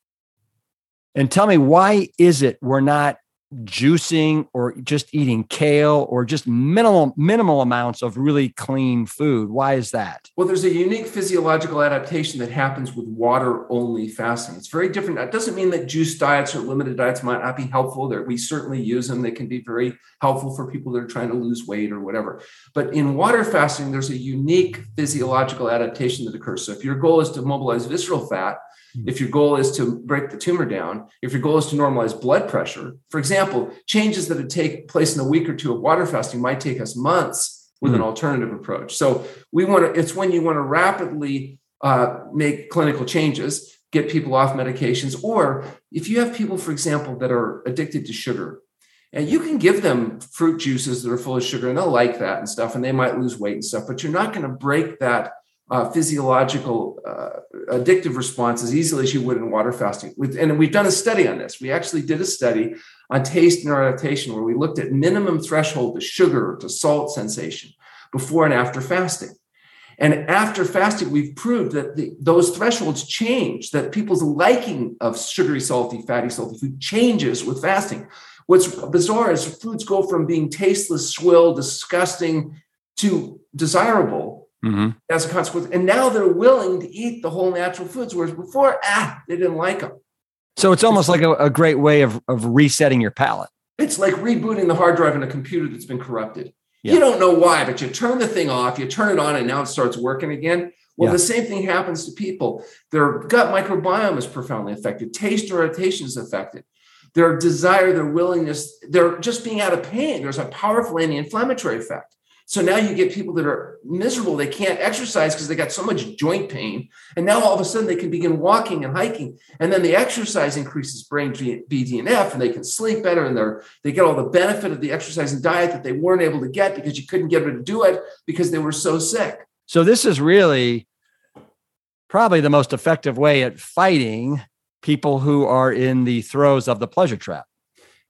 And tell me, why is it we're not juicing or just eating kale or just minimal minimal amounts of really clean food. Why is that? Well there's a unique physiological adaptation that happens with water only fasting. It's very different. That doesn't mean that juice diets or limited diets might not be helpful. There we certainly use them. They can be very helpful for people that are trying to lose weight or whatever. But in water fasting there's a unique physiological adaptation that occurs. So if your goal is to mobilize visceral fat. If your goal is to break the tumor down, if your goal is to normalize blood pressure, for example, changes that would take place in a week or two of water fasting might take us months with mm. an hmm. alternative approach. So we want to, it's when you want to rapidly uh, make clinical changes, get people off medications, or if you have people, for example, that are addicted to sugar, and you can give them fruit juices that are full of sugar and they'll like that and stuff, and they might lose weight and stuff, but you're not going to break that uh, physiological uh, addictive response as easily as you would in water fasting. And we've done a study on this. We actually did a study on taste neuroadaptation where we looked at minimum threshold to sugar to salt sensation before and after fasting. And after fasting, we've proved that the, those thresholds change, that people's liking of sugary, salty, fatty, salty food changes with fasting. What's bizarre is foods go from being tasteless, swill, disgusting to desirable mm-hmm. as a consequence. And now they're willing to eat the whole natural foods, whereas before, ah, they didn't like them. So it's almost like a, a great way of, of resetting your palate. It's like rebooting the hard drive in a computer that's been corrupted. Yeah. You don't know why, but you turn the thing off, you turn it on, and now it starts working again. Well, yeah. the same thing happens to people. Their gut microbiome is profoundly affected, taste orientation is affected. Their desire, their willingness, they're just being out of pain. There's a powerful anti inflammatory effect. So now you get people that are miserable. They can't exercise because they got so much joint pain. And now all of a sudden they can begin walking and hiking. And then the exercise increases brain BDNF and they can sleep better and they're, they get all the benefit of the exercise and diet that they weren't able to get because you couldn't get them to do it because they were so sick. So this is really probably the most effective way at fighting people who are in the throes of the pleasure trap.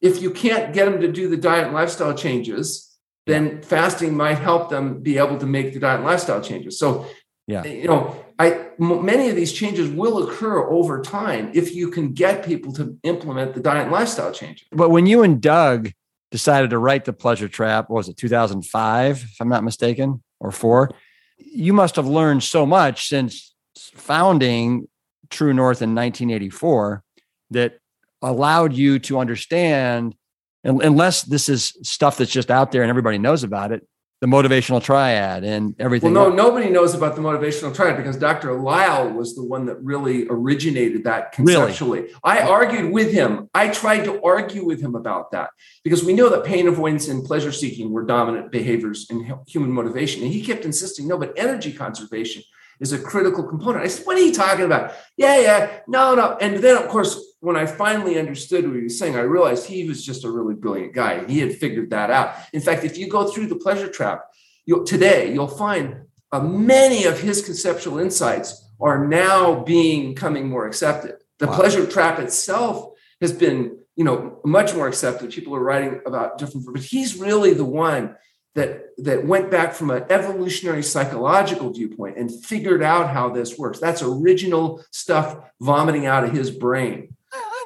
If you can't get them to do the diet and lifestyle changes, then fasting might help them be able to make the diet and lifestyle changes. So, yeah, eh, you know, I many of these changes will occur over time if you can get people to implement the diet and lifestyle changes. But when you and Doug decided to write the Pleasure Trap, was it 2005, if I'm not mistaken, or four? You must have learned so much since founding True North in 1984 that allowed you to understand unless this is stuff that's just out there and everybody knows about it the motivational triad and everything well no nobody knows about the motivational triad because dr lisle was the one that really originated that conceptually really? i argued with him i tried to argue with him about that because we know that pain avoidance and pleasure seeking were dominant behaviors in human motivation and he kept insisting no but energy conservation is a critical component. I said, What are you talking about? Yeah, yeah, no, no. And then, of course, when I finally understood what he was saying, I realized he was just a really brilliant guy. He had figured that out. In fact, if you go through the pleasure trap you'll, today, you'll find uh, many of his conceptual insights are now being coming more accepted. The wow. pleasure trap itself has been, you know, much more accepted. People are writing about different, but he's really the one that that went back from an evolutionary psychological viewpoint and figured out how this works. That's original stuff vomiting out of his brain.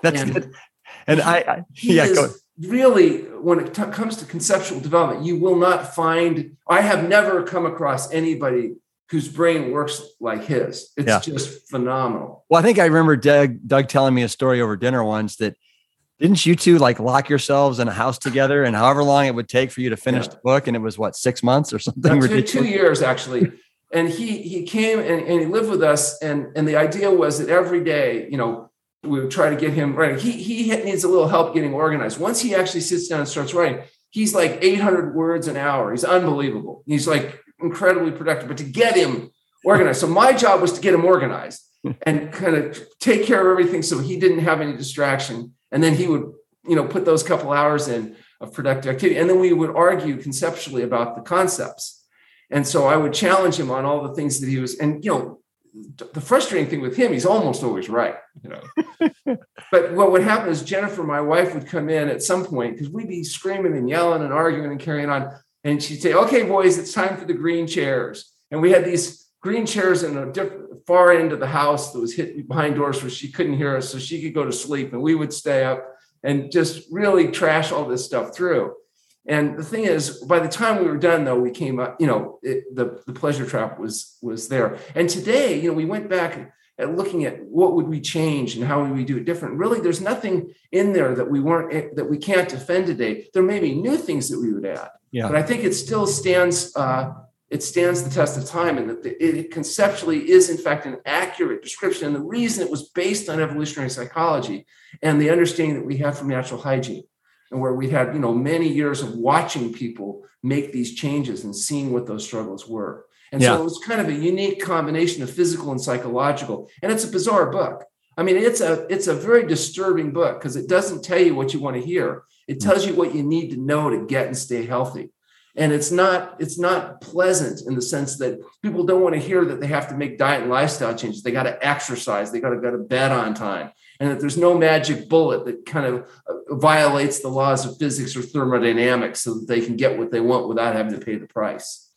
That's and good. And I, I yeah, go. really when it t- comes to conceptual development, you will not find. I have never come across anybody whose brain works like his. It's yeah. just phenomenal. Well, I think I remember Doug Doug telling me a story over dinner once that didn't you two like lock yourselves in a house together and however long it would take for you to finish yeah. the book and it was what six months or something two, two, years actually and he he came and, and he lived with us and and the idea was that every day you know we would try to get him writing he he needs a little help getting organized. Once he actually sits down and starts writing he's like 800 words an hour. He's unbelievable. He's like incredibly productive. But to get him organized so my job was to get him organized and kind of take care of everything so he didn't have any distraction. And then he would you know put those couple hours in of productive activity. And then we would argue conceptually about the concepts. And so i would challenge him on all the things that he was and you know the frustrating thing with him he's almost always right you know <laughs> but what would happen is jennifer my wife would come in at some point because we'd be screaming and yelling and arguing and carrying on and she'd say okay boys it's time for the green chairs and we had these green chairs in a different far end of the house that was hit behind doors where she couldn't hear us, so she could go to sleep, and we would stay up and just really trash all this stuff through. And the thing is, by the time we were done, though, we came up. You know, it, the the pleasure trap was was there. And today, you know, we went back at looking at what would we change and how would we do it different. Really, there's nothing in there that we weren't eh, that we can't defend today. There may be new things that we would add, yeah. but I think it still stands. Uh, it stands the test of time, and that it conceptually is in fact an accurate description. And the reason it was based on evolutionary psychology and the understanding that we have from natural hygiene, and where we had you know many years of watching people make these changes and seeing what those struggles were. And yeah. so it was kind of a unique combination of physical and psychological. And it's a bizarre book. I mean, it's a it's a very disturbing book because it doesn't tell you what you want to hear. It mm. tells you what you need to know to get and stay healthy. And it's not it's not pleasant in the sense that people don't want to hear that they have to make diet and lifestyle changes. They got to exercise. They got to go to bed on time. And that there's no magic bullet that kind of uh, violates the laws of physics or thermodynamics so that they can get what they want without having to pay the price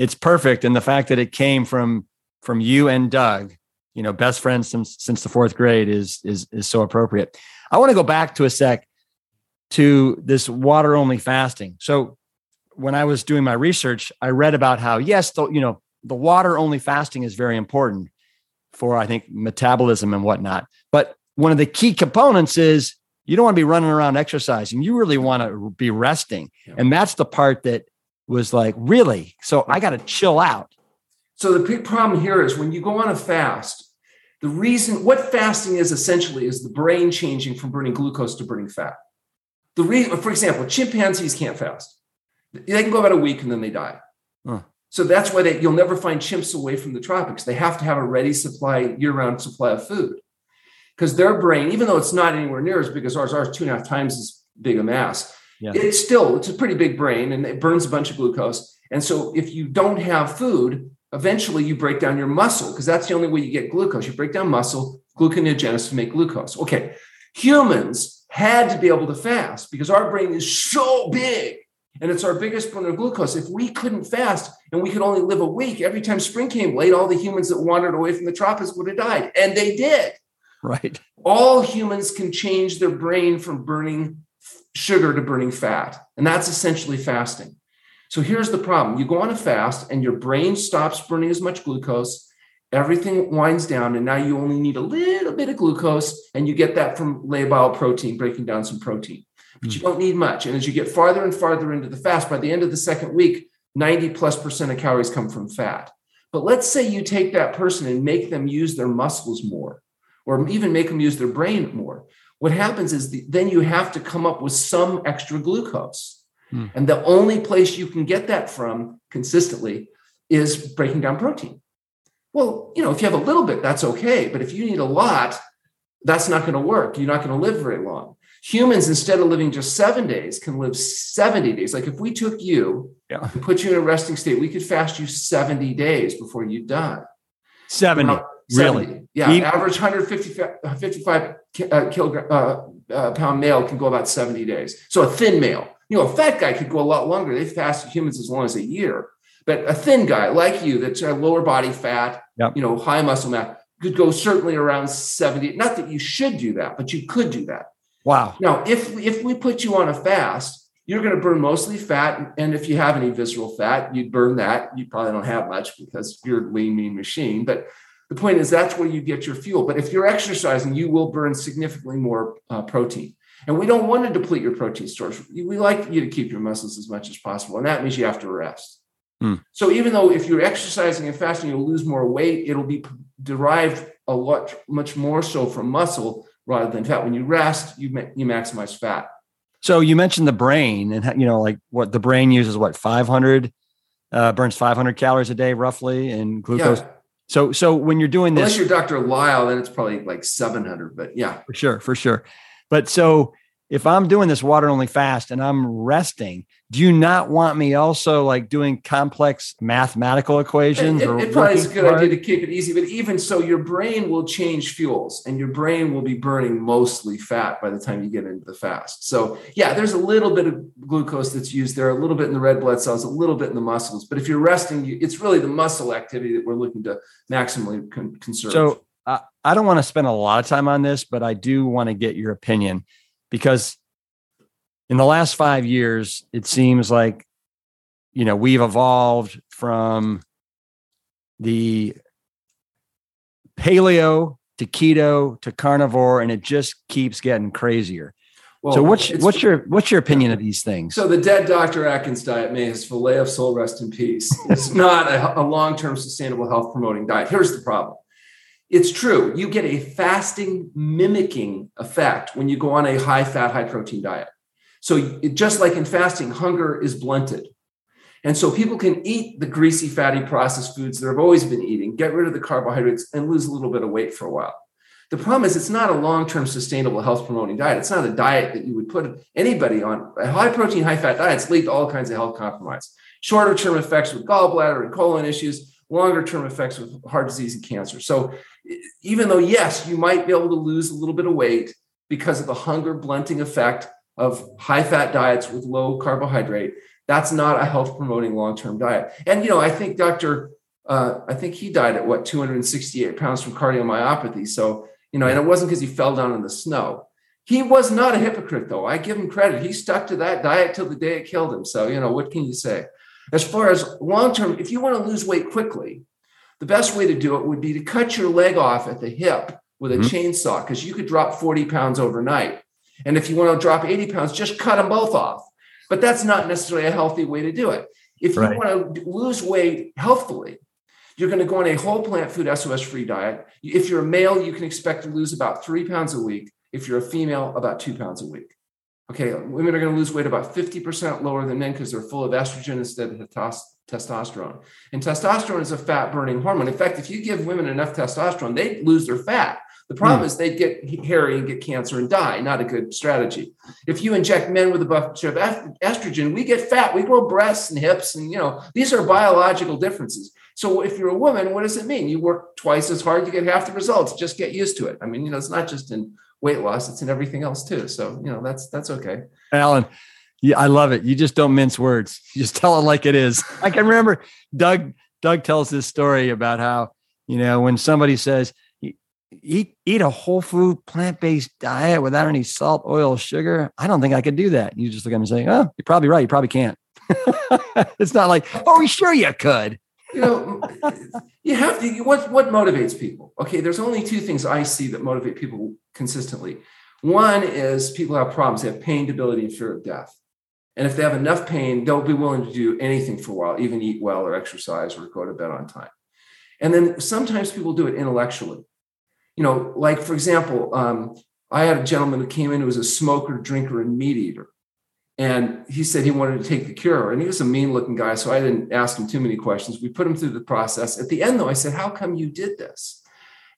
it's perfect. And the fact that it came from from you and Doug, you know, best friends since since the fourth grade is is is so appropriate. I want to go back to a sec to this water only fasting. So when I was doing my research, I read about how yes, the, you know, the water only fasting is very important for I think metabolism and whatnot. One of the key components is you don't want to be running around exercising. You really want to be resting. Yeah. And that's the part that was like, really? So I got to chill out. So the big problem here is when you go on a fast, the reason what fasting is essentially is the brain changing from burning glucose to burning fat. The reason, for example, chimpanzees can't fast. They can go about a week and then they die. Huh. So that's why they, you'll never find chimps away from the tropics. They have to have a ready supply, year-round supply of food, because their brain, even though it's not anywhere near as big as ours, ours two and a half times as big a mass, yeah. it's still it's a pretty big brain and it burns a bunch of glucose and so if you don't have food eventually you break down your muscle because that's the only way you get glucose you break down muscle gluconeogenesis to make glucose okay humans had to be able to fast because our brain is so big and it's our biggest burner of glucose. If we couldn't fast and we could only live a week, every time spring came late, all the humans that wandered away from the tropics would have died. And they did. <laughs> Right. All humans can change their brain from burning sugar to burning fat. And that's essentially fasting. So here's the problem you go on a fast, and your brain stops burning as much glucose. Everything winds down, and now you only need a little bit of glucose, and you get that from labile protein, breaking down some protein. But you hmm. don't need much. And as you get farther and farther into the fast, by the end of the second week, 90 plus percent of calories come from fat. But let's say you take that person and make them use their muscles more, or even make them use their brain more what happens is the, then you have to come up with some extra glucose. Hmm. And the only place you can get that from consistently is breaking down protein. Well, you know, if you have a little bit, that's okay. But if you need a lot, that's not going to work. You're not going to live very long. Humans, instead of living just seven days, can live 70 days. Like if we took you yeah. and put you in a resting state, we could fast you 70 days before you die. 70. Now, Really? Yeah. Even- average 155 uh, kilogram uh, uh, pound male can go about 70 days. So a thin male, you know, a fat guy could go a lot longer. They fast humans as long as a year. But a thin guy like you, that's a lower body fat, yep. you know, high muscle mass, could go certainly around 70. Not that you should do that, but you could do that. Wow. Now, if if we put you on a fast, you're going to burn mostly fat. And if you have any visceral fat, you'd burn that. You probably don't have much because you're a lean, mean machine. But the point is that's where you get your fuel. But if you're exercising, you will burn significantly more uh, protein. And we don't want to deplete your protein stores. We like you to keep your muscles as much as possible. And that means you have to rest. Mm. So even though if you're exercising and fasting, you'll lose more weight, it'll be derived a lot much more so from muscle rather than fat. When you rest, you, ma- you maximize fat. So you mentioned the brain and, you know, like what the brain uses, what, 500, uh, burns 500 calories a day roughly and glucose. Yeah so, so when you're doing this, unless you're Dr. Lisle, then it's probably like 700. But yeah, for sure, for sure. But so if I'm doing this water only fast and I'm resting, do you not want me also like doing complex mathematical equations? It, it, it probably is a good hard? idea to keep it easy, but even so, your brain will change fuels and your brain will be burning mostly fat by the time you get into the fast. So, yeah, there's a little bit of glucose that's used there, a little bit in the red blood cells, a little bit in the muscles. But if you're resting, it's really the muscle activity that we're looking to maximally con- conserve. So, uh, I don't want to spend a lot of time on this, but I do want to get your opinion because in the last five years, it seems like, you know, we've evolved from the paleo to keto to carnivore, and it just keeps getting crazier. Well, so what's what's your what's your opinion of these things? So the dead Dr. Atkins diet, may his fillet of soul rest in peace, is not a, a long-term sustainable health promoting diet. Here's the problem. It's true. You get a fasting mimicking effect when you go on a high fat, high protein diet. So, it, just like in fasting, hunger is blunted. And so people can eat the greasy, fatty processed foods they've always been eating, get rid of the carbohydrates, and lose a little bit of weight for a while. The problem is, it's not a long term sustainable health promoting diet. It's not a diet that you would put anybody on. High protein, high fat diets lead to all kinds of health compromise, shorter term effects with gallbladder and colon issues, longer term effects with heart disease and cancer. So even though, yes, you might be able to lose a little bit of weight because of the hunger blunting effect of high fat diets with low carbohydrate, that's not a health promoting long term diet. And, you know, I think Dr. Uh, I think he died at what 268 pounds from cardiomyopathy. So, you know, and it wasn't because he fell down in the snow. He was not a hypocrite, though. I give him credit. He stuck to that diet till the day it killed him. So, you know, what can you say? As far as long term, if you want to lose weight quickly, the best way to do it would be to cut your leg off at the hip with a mm-hmm. chainsaw because you could drop 40 pounds overnight. And if you want to drop 80 pounds, just cut them both off. But that's not necessarily a healthy way to do it. If you right. want to lose weight healthfully, you're going to go on a whole plant food SOS free diet. If you're a male, you can expect to lose about three pounds a week. If you're a female, about two pounds a week. Okay, women are going to lose weight about 50% lower than men because they're full of estrogen instead of testosterone. And testosterone is a fat burning hormone. In fact, if you give women enough testosterone, they lose their fat. The problem mm. is they'd get hairy and get cancer and die. Not a good strategy. If you inject men with a bunch of estrogen, we get fat. We grow breasts and hips, and you know these are biological differences. So if you're a woman, what does it mean? You work twice as hard, you get half the results. Just get used to it. I mean, you know, it's not just in weight loss; it's in everything else too. So you know, that's that's okay. Alan, yeah, I love it. You just don't mince words. You <laughs> just tell it like it is. I can remember Doug. Doug tells this story about how you know when somebody says eat eat a whole food plant based diet without any salt, oil, sugar. I don't think I could do that. You just look at him and say, "Oh, you're probably right. You probably can't." <laughs> it's not like, "Oh, sure you could." You know, you have to. What what motivates people? Okay, there's only two things I see that motivate people consistently. One is people have problems. They have pain, debility, and fear of death. And if they have enough pain, they'll be willing to do anything for a while, even eat well or exercise or go to bed on time. And then sometimes people do it intellectually. You know, like for example, um, I had a gentleman who came in who was a smoker, drinker, and meat eater. And he said he wanted to take the cure. And he was a mean looking guy. So I didn't ask him too many questions. We put him through the process. At the end, though, I said, How come you did this?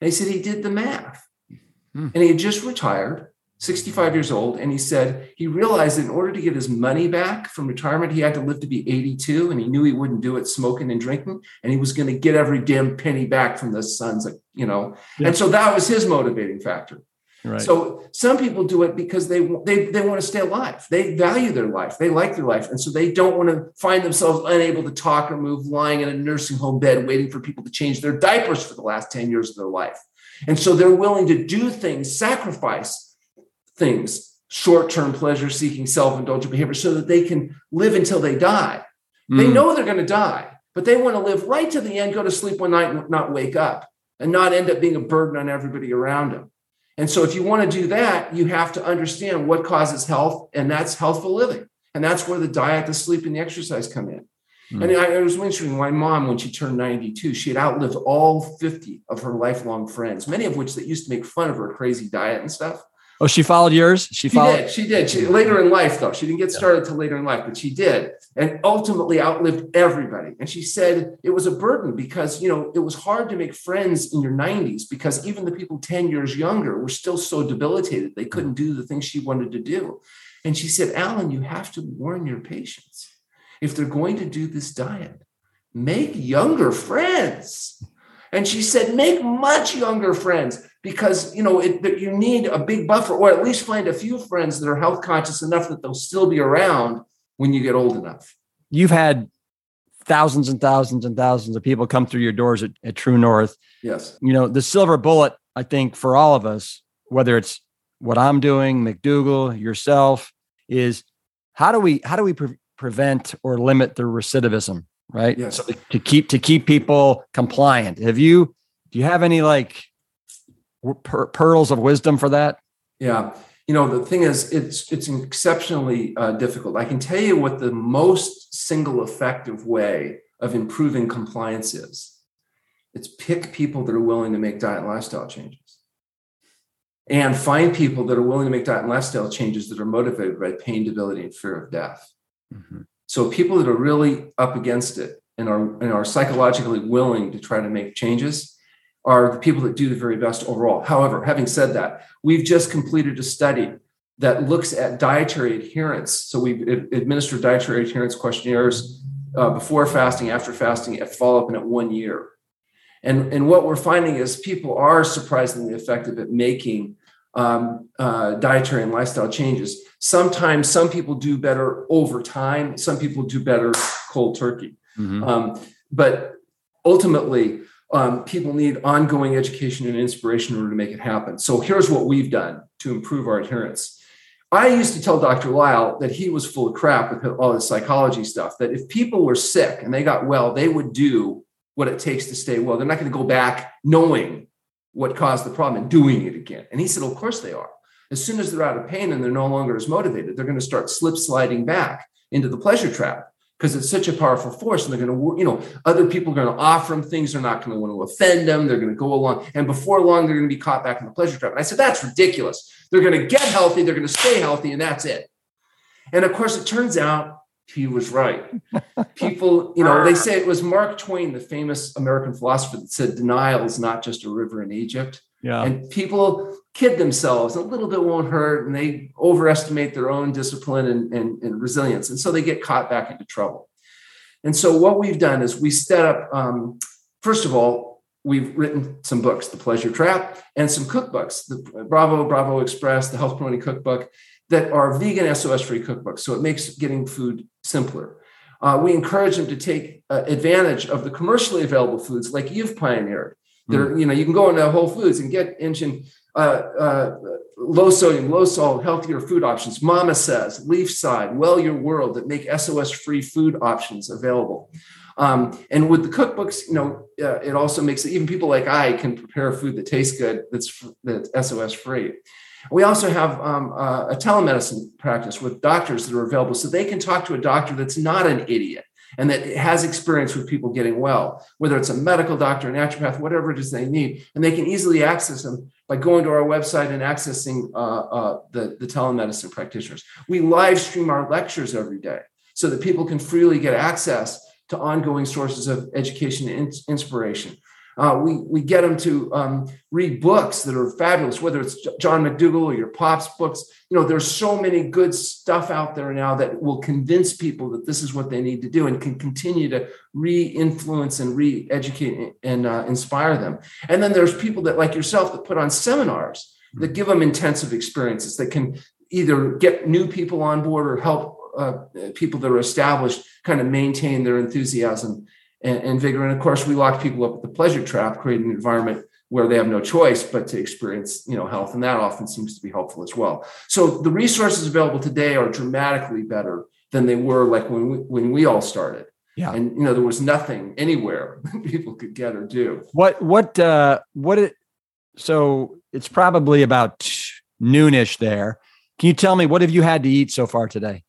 And he said he did the math. Hmm. And he had just retired 65 years old, and he said he realized that in order to get his money back from retirement, he had to live to be 82, and he knew he wouldn't do it smoking and drinking, and he was going to get every damn penny back from the sons, of, you know. Yeah. And so that was his motivating factor. Right. So some people do it because they, they they want to stay alive. They value their life. They like their life, and so they don't want to find themselves unable to talk or move, lying in a nursing home bed, waiting for people to change their diapers for the last 10 years of their life. And so they're willing to do things, sacrifice things, short term pleasure seeking, self indulgent behavior, so that they can live until they die. Mm. They know they're going to die, but they want to live right to the end, go to sleep one night and not wake up and not end up being a burden on everybody around them. And so, if you want to do that, you have to understand what causes health, and that's healthful living. And that's where the diet, the sleep, and the exercise come in. Mm. And I, I was mentioning my mom, when she turned 92, she had outlived all 50 of her lifelong friends, many of which that used to make fun of her crazy diet and stuff. Oh, she followed yours. She, She followed. did. She did. She later in life, though. She didn't get started till later in life, but she did, and ultimately outlived everybody. And she said it was a burden because you know it was hard to make friends in your 90s because even the people 10 years younger were still so debilitated they couldn't do the things she wanted to do. And she said, Alan, you have to warn your patients if they're going to do this diet, make younger friends. And she said, make much younger friends because you know it, that you need a big buffer, or at least find a few friends that are health conscious enough that they'll still be around when you get old enough. You've had thousands and thousands and thousands of people come through your doors at, at True North. Yes. You know, the silver bullet, I think, for all of us, whether it's what I'm doing, McDougall, yourself, is how do we how do we pre- prevent or limit the recidivism, right? Yes. So to keep to keep people compliant. Have you do you have any like pearls of wisdom for that? Yeah. You know, the thing is, it's it's exceptionally uh, difficult. I can tell you what the most single effective way of improving compliance is. It's pick people that are willing to make diet and lifestyle changes. And find people that are willing to make diet and lifestyle changes that are motivated by pain, debility, and fear of death. Mhm. So people that are really up against it and are and are psychologically willing to try to make changes are the people that do the very best overall. However, having said that, we've just completed a study that looks at dietary adherence. So we've administered dietary adherence questionnaires uh, before fasting, after fasting, at follow up, and at one year. And, and what we're finding is people are surprisingly effective at making um, uh, dietary and lifestyle changes. Sometimes some people do better over time, some people do better cold turkey. Mhm. Um, but ultimately, um, people need ongoing education and inspiration in order to make it happen. So here's what we've done to improve our adherence. I used to tell Dr. Lisle that he was full of crap with all this psychology stuff, that if people were sick and they got well, they would do what it takes to stay well. They're not going to go back knowing what caused the problem and doing it again. And he said, of course they are. As soon as they're out of pain and they're no longer as motivated, they're going to start slip sliding back into the pleasure trap because it's such a powerful force. And they're going to, you know, other people are going to offer them things. They're not going to want to offend them. They're going to go along. And before long, they're going to be caught back in the pleasure trap. And I said, that's ridiculous. They're going to get healthy. They're going to stay healthy. And that's it. And of course, it turns out he was right. <laughs> People, you know, they say it was Mark Twain, the famous American philosopher, that said denial is not just a river in Egypt. Yeah. And people kid themselves. A little bit won't hurt, and they overestimate their own discipline and, and, and resilience. And so they get caught back into trouble. And so what we've done is we set up, um, first of all, we've written some books, The Pleasure Trap, and some cookbooks, the Bravo, Bravo Express, the Health Promoting Cookbook, that are vegan SOS free cookbooks. So it makes getting food simpler. Uh, we encourage them to take uh, advantage of the commercially available foods like you've pioneered. There, you know, you can go into Whole Foods and get engine uh, uh, low sodium, low salt, healthier food options. MamaSezz, Leafside, Well Your World that make SOS free food options available. Um, and with the cookbooks, you know, uh, it also makes it even people like I can prepare food that tastes good that's that's SOS free. We also have um, uh, a telemedicine practice with doctors that are available, so they can talk to a doctor that's not an idiot and that has experience with people getting well, whether it's a medical doctor, a naturopath, whatever it is they need, and they can easily access them by going to our website and accessing uh, uh, the, the telemedicine practitioners. We live stream our lectures every day so that people can freely get access to ongoing sources of education and inspiration. Uh, we, we get them to um, read books that are fabulous, whether it's John McDougall or your Pop's books. You know, there's so many good stuff out there now that will convince people that this is what they need to do and can continue to re-influence and re-educate and uh, inspire them. And then there's people that, like yourself, that put on seminars that give them intensive experiences that can either get new people on board or help uh, people that are established kind of maintain their enthusiasm and, and, vigor. And of course, we lock people up at the pleasure trap, creating an environment where they have no choice but to experience, you know, health, and that often seems to be helpful as well. So the resources available today are dramatically better than they were like when we, when we all started. Yeah. And you know, there was nothing anywhere <laughs> people could get or do. What what uh what it so it's probably about noonish there. Can you tell me what have you had to eat so far today?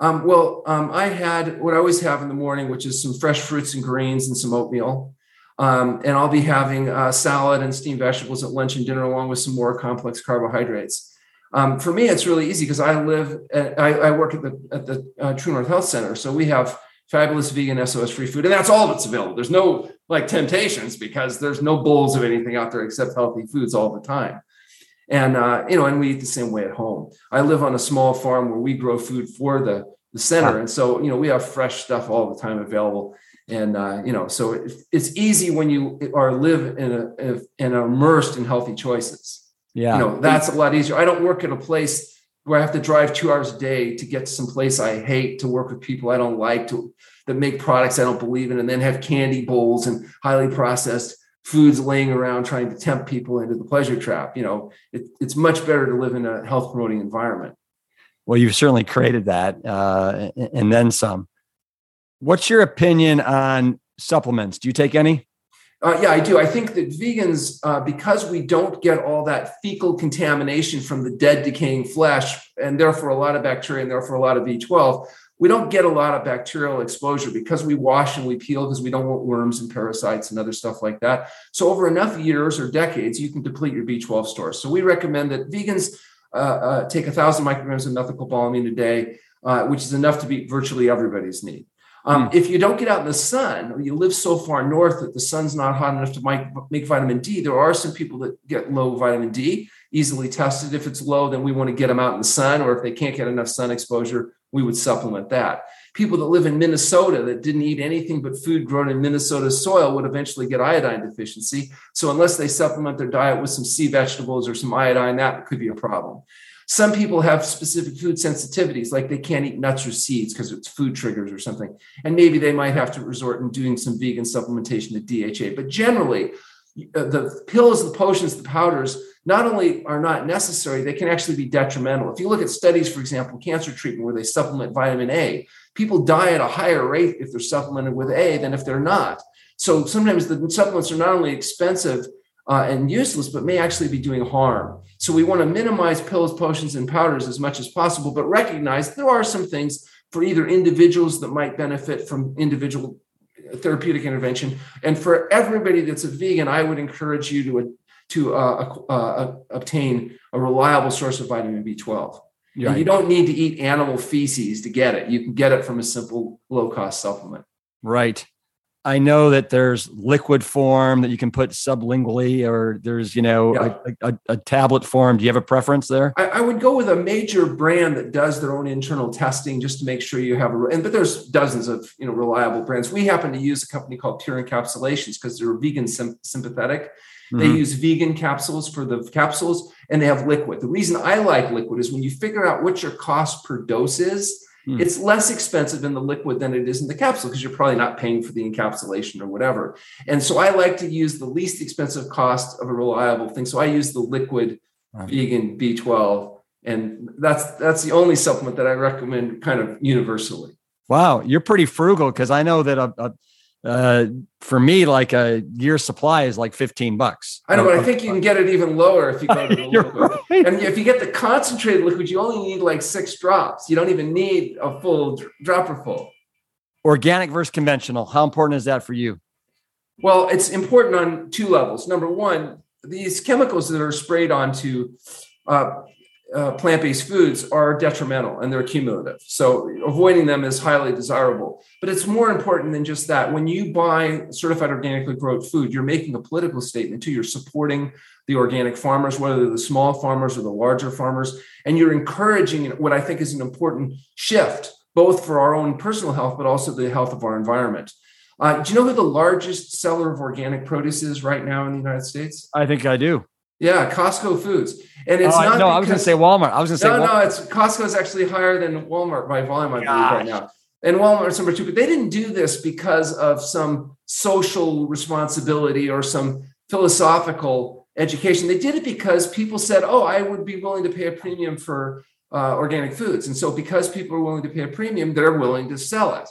Um, well, um, I had what I always have in the morning, which is some fresh fruits and greens and some oatmeal. Um, and I'll be having uh, salad and steamed vegetables at lunch and dinner, along with some more complex carbohydrates. Um, for me, it's really easy because I live, at, I, I, work at the at the uh, True North Health Center, so we have fabulous vegan SOS free food, and that's all that's available. There's no like temptations because there's no bowls of anything out there except healthy foods all the time. And uh, you know, and we eat the same way at home. I live on a small farm where we grow food for the the center, and so you know we have fresh stuff all the time available. And uh, you know, so it, it's easy when you are live in a and immersed in healthy choices. Yeah, you know that's a lot easier. I don't work at a place where I have to drive two hours a day to get to some place I hate to work with people I don't like to that make products I don't believe in, and then have candy bowls and highly processed foods laying around trying to tempt people into the pleasure trap. You know, it, it's much better to live in a health promoting environment. Well, you've certainly created that, uh, and then some. What's your opinion on supplements? Do you take any? Uh, yeah, I do. I think that vegans, uh, because we don't get all that fecal contamination from the dead, decaying flesh, and therefore a lot of bacteria, and therefore a lot of B12, we don't get a lot of bacterial exposure because we wash and we peel because we don't want worms and parasites and other stuff like that. So over enough years or decades, you can deplete your B12 stores. So we recommend that vegans uh, uh, take a thousand micrograms of methylcobalamin a day, uh, which is enough to meet virtually everybody's need. Um, mm. If you don't get out in the sun, or you live so far north that the sun's not hot enough to make, make vitamin D, there are some people that get low vitamin D, easily tested. If it's low, then we want to get them out in the sun, or if they can't get enough sun exposure, we would supplement that. People that live in Minnesota that didn't eat anything but food grown in Minnesota soil would eventually get iodine deficiency. So, unless they supplement their diet with some sea vegetables or some iodine, that could be a problem. Some people have specific food sensitivities, like they can't eat nuts or seeds because it's food triggers or something. And maybe they might have to resort in doing some vegan supplementation to DHA. But generally, the pills, the potions, the powders not only are not necessary, they can actually be detrimental. If you look at studies, for example, cancer treatment where they supplement vitamin A, people die at a higher rate if they're supplemented with A than if they're not. So sometimes the supplements are not only expensive uh, and useless, but may actually be doing harm. So we want to minimize pills, potions, and powders as much as possible, but recognize there are some things for either individuals that might benefit from individual therapeutic intervention. And for everybody that's a vegan, I would encourage you to, to uh, uh, obtain a reliable source of vitamin B12. Right. you don't need to eat animal feces to get it. You can get it from a simple low cost supplement. Right. I know that there's liquid form that you can put sublingually, or there's you know yeah. a, a, a, tablet form. Do you have a preference there? I, I, would go with a major brand that does their own internal testing just to make sure you have a. And but there's dozens of you know reliable brands. We happen to use a company called Pure Encapsulations because they're vegan sim- sympathetic. Mm-hmm. They use vegan capsules for the capsules, and they have liquid. The reason I like liquid is when you figure out what your cost per dose is Hmm. It's less expensive in the liquid than it is in the capsule because you're probably not paying for the encapsulation or whatever. And so I like to use the least expensive cost of a reliable thing. So I use the liquid right. vegan B12 and that's that's the only supplement that I recommend kind of universally. Wow, you're pretty frugal because I know that a, a, uh, for me, like a year supply is like 15 bucks. I know, but I think you can get it even lower if you go <laughs> to the liquid. Right. And if you get the concentrated liquid, you only need like six drops. You don't even need a full dropper full. Organic versus conventional. How important is that for you? Well, it's important on two levels. Number one, these chemicals that are sprayed onto uh, uh, plant-based foods are detrimental and they're cumulative. So avoiding them is highly desirable. But it's more important than just that. When you buy certified organically grown food, you're making a political statement too. You're supporting the organic farmers, whether they're the small farmers or the larger farmers, and you're encouraging what I think is an important shift, both for our own personal health, but also the health of our environment. Uh, do you know who the largest seller of organic produce is right now in the United States? I think I do. Yeah, Costco Foods, and it's oh, not. No, I was going to say Walmart. I was going to say no, Walmart. no. It's Costco is actually higher than Walmart by volume, I believe, right now. And Walmart's number two, but they didn't do this because of some social responsibility or some philosophical education. They did it because people said, "Oh, I would be willing to pay a premium for uh, organic foods," and so because people are willing to pay a premium, they're willing to sell it.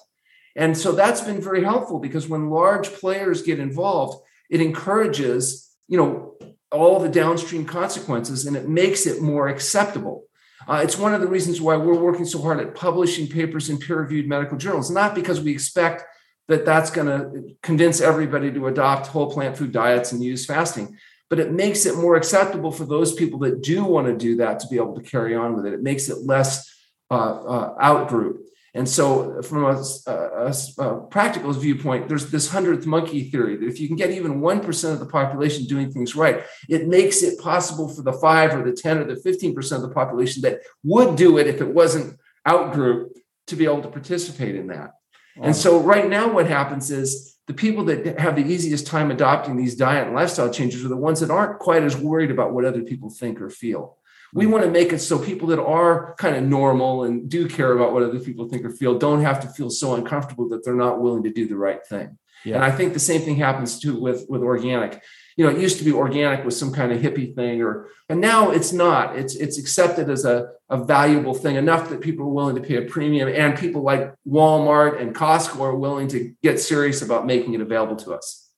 And so that's been very helpful because when large players get involved, it encourages you know all the downstream consequences and it makes it more acceptable. Uh, it's one of the reasons why we're working so hard at publishing papers in peer reviewed medical journals, not because we expect that that's going to convince everybody to adopt whole plant food diets and use fasting. but it makes it more acceptable for those people that do want to do that to be able to carry on with it. It makes it less uh, uh, out group. And so, from a, a, a, practical viewpoint, there's this hundredth monkey theory that if you can get even 1% of the population doing things right, it makes it possible for the five or the 10 or the 15% of the population that would do it if it wasn't out group to be able to participate in that. Wow. And so, right now, what happens is the people that have the easiest time adopting these diet and lifestyle changes are the ones that aren't quite as worried about what other people think or feel. We mm. want to make it so people that are kind of normal and do care about what other people think or feel don't have to feel so uncomfortable that they're not willing to do the right thing. Yeah. And I think the same thing happens too with, with organic. You know, it used to be organic was some kind of hippie thing, or and now it's not. It's it's accepted as a, a valuable thing enough that people are willing to pay a premium, and people like Walmart and Costco are willing to get serious about making it available to us.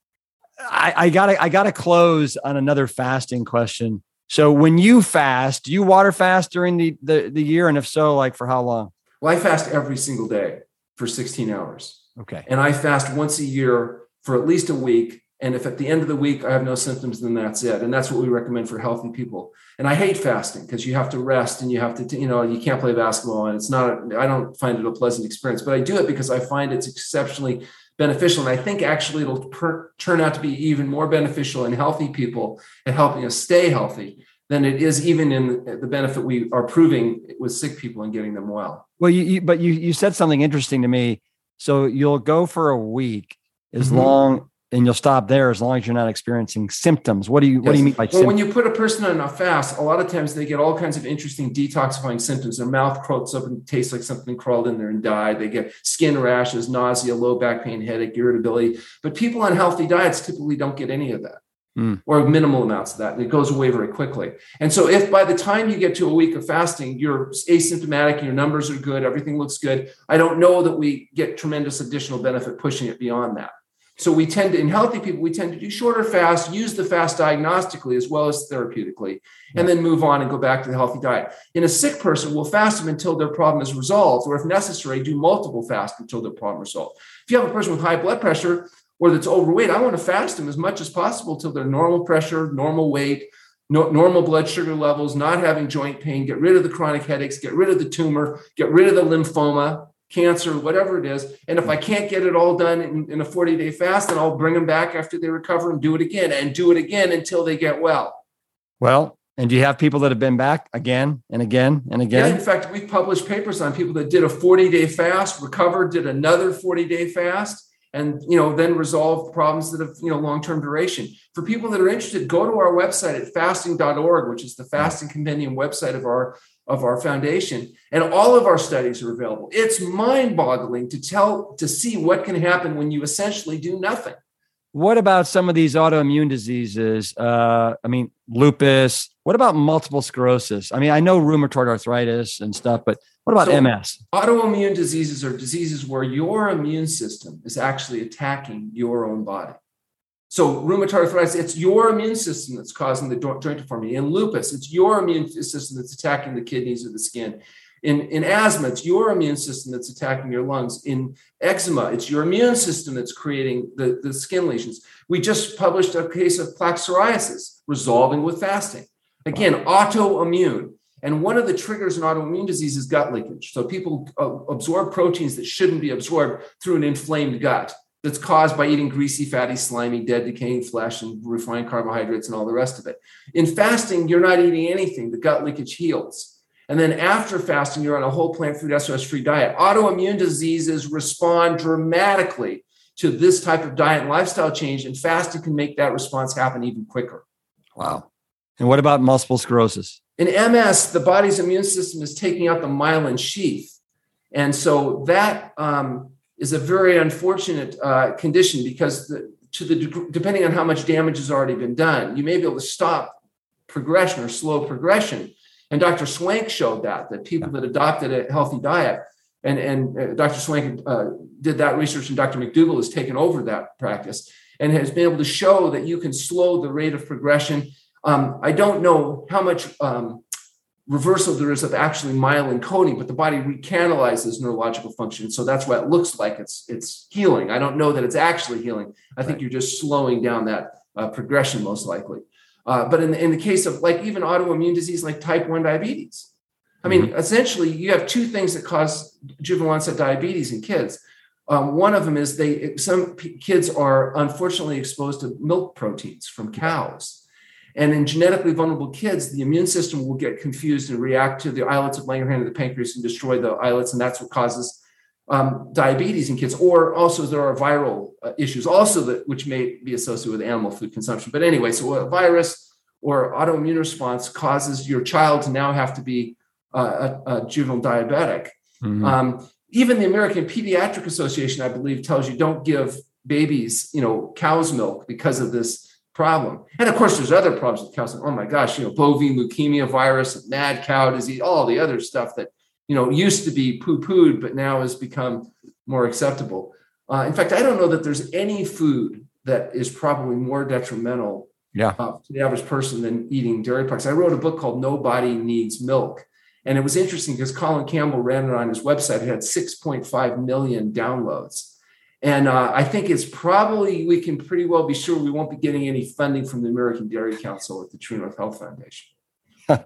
I, I gotta I gotta close on another fasting question. So when you fast, do you water fast during the, the, the year? And if so, like for how long? Well, I fast every single day for 16 hours. Okay. And I fast once a year for at least a week. And if at the end of the week I have no symptoms, then that's it. And that's what we recommend for healthy people. And I hate fasting because you have to rest and you have to, you know, you can't play basketball. And it's not, I don't find it a pleasant experience, but I do it because I find it's exceptionally beneficial. And I think actually it'll per, turn out to be even more beneficial in healthy people and helping us stay healthy than it is even in the benefit we are proving with sick people and getting them well. Well, you, you but you you said something interesting to me. So you'll go for a week as mm-hmm. long and you'll stop there as long as you're not experiencing symptoms. What do you yes. what do you mean by well, symptoms? when you put a person on a fast, a lot of times they get all kinds of interesting detoxifying symptoms. Their mouth curls up and tastes like something crawled in there and died. They get skin rashes, nausea, low back pain, headache, irritability. But people on healthy diets typically don't get any of that. Mm. Or minimal amounts of that, and it goes away very quickly. And so, if by the time you get to a week of fasting, you're asymptomatic, your numbers are good, everything looks good, I don't know that we get tremendous additional benefit pushing it beyond that. So we tend to, in healthy people, we tend to do shorter fasts, use the fast diagnostically as well as therapeutically, and then move on and go back to the healthy diet. In a sick person, we'll fast them until their problem is resolved, or if necessary, do multiple fasts until their problem is resolved. If you have a person with high blood pressure or that's overweight, I want to fast them as much as possible till their normal pressure, normal weight, no, normal blood sugar levels, not having joint pain, get rid of the chronic headaches, get rid of the tumor, get rid of the lymphoma, cancer, whatever it is. And if I hmm. can't get it all done in, in a 40 day fast, then I'll bring them back after they recover and do it again and do it again until they get well. Well, and do you have people that have been back again and again and again? Yeah, in fact, we've published papers on people that did a 40 day fast, recovered, did another 40 day fast, and you know then resolve problems that have you know long-term duration for people that are interested go to our website at fasting.org which is the hmm. fasting compendium website of our of our foundation and all of our studies are available. It's mind-boggling to tell to see what can happen when you essentially do nothing. What about some of these autoimmune diseases? Uh, i mean lupus. What about multiple sclerosis? I mean i know rheumatoid arthritis and stuff but what about so ms autoimmune diseases are diseases where your immune system is actually attacking your own body so rheumatoid arthritis, it's your immune system that's causing the joint deformity. In lupus, it's your immune system that's attacking the kidneys or the skin. In, in asthma, it's your immune system that's attacking your lungs. In eczema, it's your immune system that's creating the, the skin lesions. We just published a case of plaque psoriasis resolving with fasting. Again, autoimmune. And one of the triggers in autoimmune disease is gut leakage. So people uh, absorb proteins that shouldn't be absorbed through an inflamed gut that's caused by eating greasy, fatty, slimy, dead, decaying flesh and refined carbohydrates and all the rest of it. In fasting, you're not eating anything. The gut leakage heals. And then after fasting, you're on a whole plant food, SOS free diet. Autoimmune diseases respond dramatically to this type of diet and lifestyle change, and fasting can make that response happen even quicker. Wow. And what about multiple sclerosis? In MS, the body's immune system is taking out the myelin sheath. And so that um, is a very unfortunate uh, condition because the, to the depending on how much damage has already been done, you may be able to stop progression or slow progression. And Dr. Swank showed that that people that adopted a healthy diet, and and uh, Dr. Swank uh, did that research, and Dr. McDougall has taken over that practice and has been able to show that you can slow the rate of progression. Um, I don't know how much um, reversal there is of actually myelin coating, but the body recanalizes neurological function. So that's why it looks like it's it's healing. I don't know that it's actually healing. I think you're just slowing down that uh, progression most likely. Uh, but in, the, in the case of like even autoimmune disease like type 1 diabetes, I mean, mm-hmm. essentially, you have two things that cause juvenile onset diabetes in kids. Um, one of them is they some p- kids are unfortunately exposed to milk proteins from cows. And in genetically vulnerable kids, the immune system will get confused and react to the islets of Langerhans and the pancreas and destroy the islets, and that's what causes um, diabetes in kids. Or also there are viral uh, issues also that which may be associated with animal food consumption. But anyway, so a virus or autoimmune response causes your child to now have to be uh, a, a, juvenile diabetic. Mm-hmm. Um, even the American Pediatric Association, I believe, tells you don't give babies, you know, cow's milk because of this problem. And of course, there's other problems with cows. Oh my gosh, you know, bovine leukemia virus, mad cow disease, all the other stuff that you know used to be poo-pooed, but now has become more acceptable. Uh, in fact, I don't know that there's any food that is probably more detrimental yeah. uh, to the average person than eating dairy products. I wrote a book called Nobody Needs Milk. And it was interesting because Colin Campbell ran it on his website. It had 6.5 million downloads. And uh, I think it's probably, we can pretty well be sure we won't be getting any funding from the American Dairy Council at the True North Health Foundation. <laughs>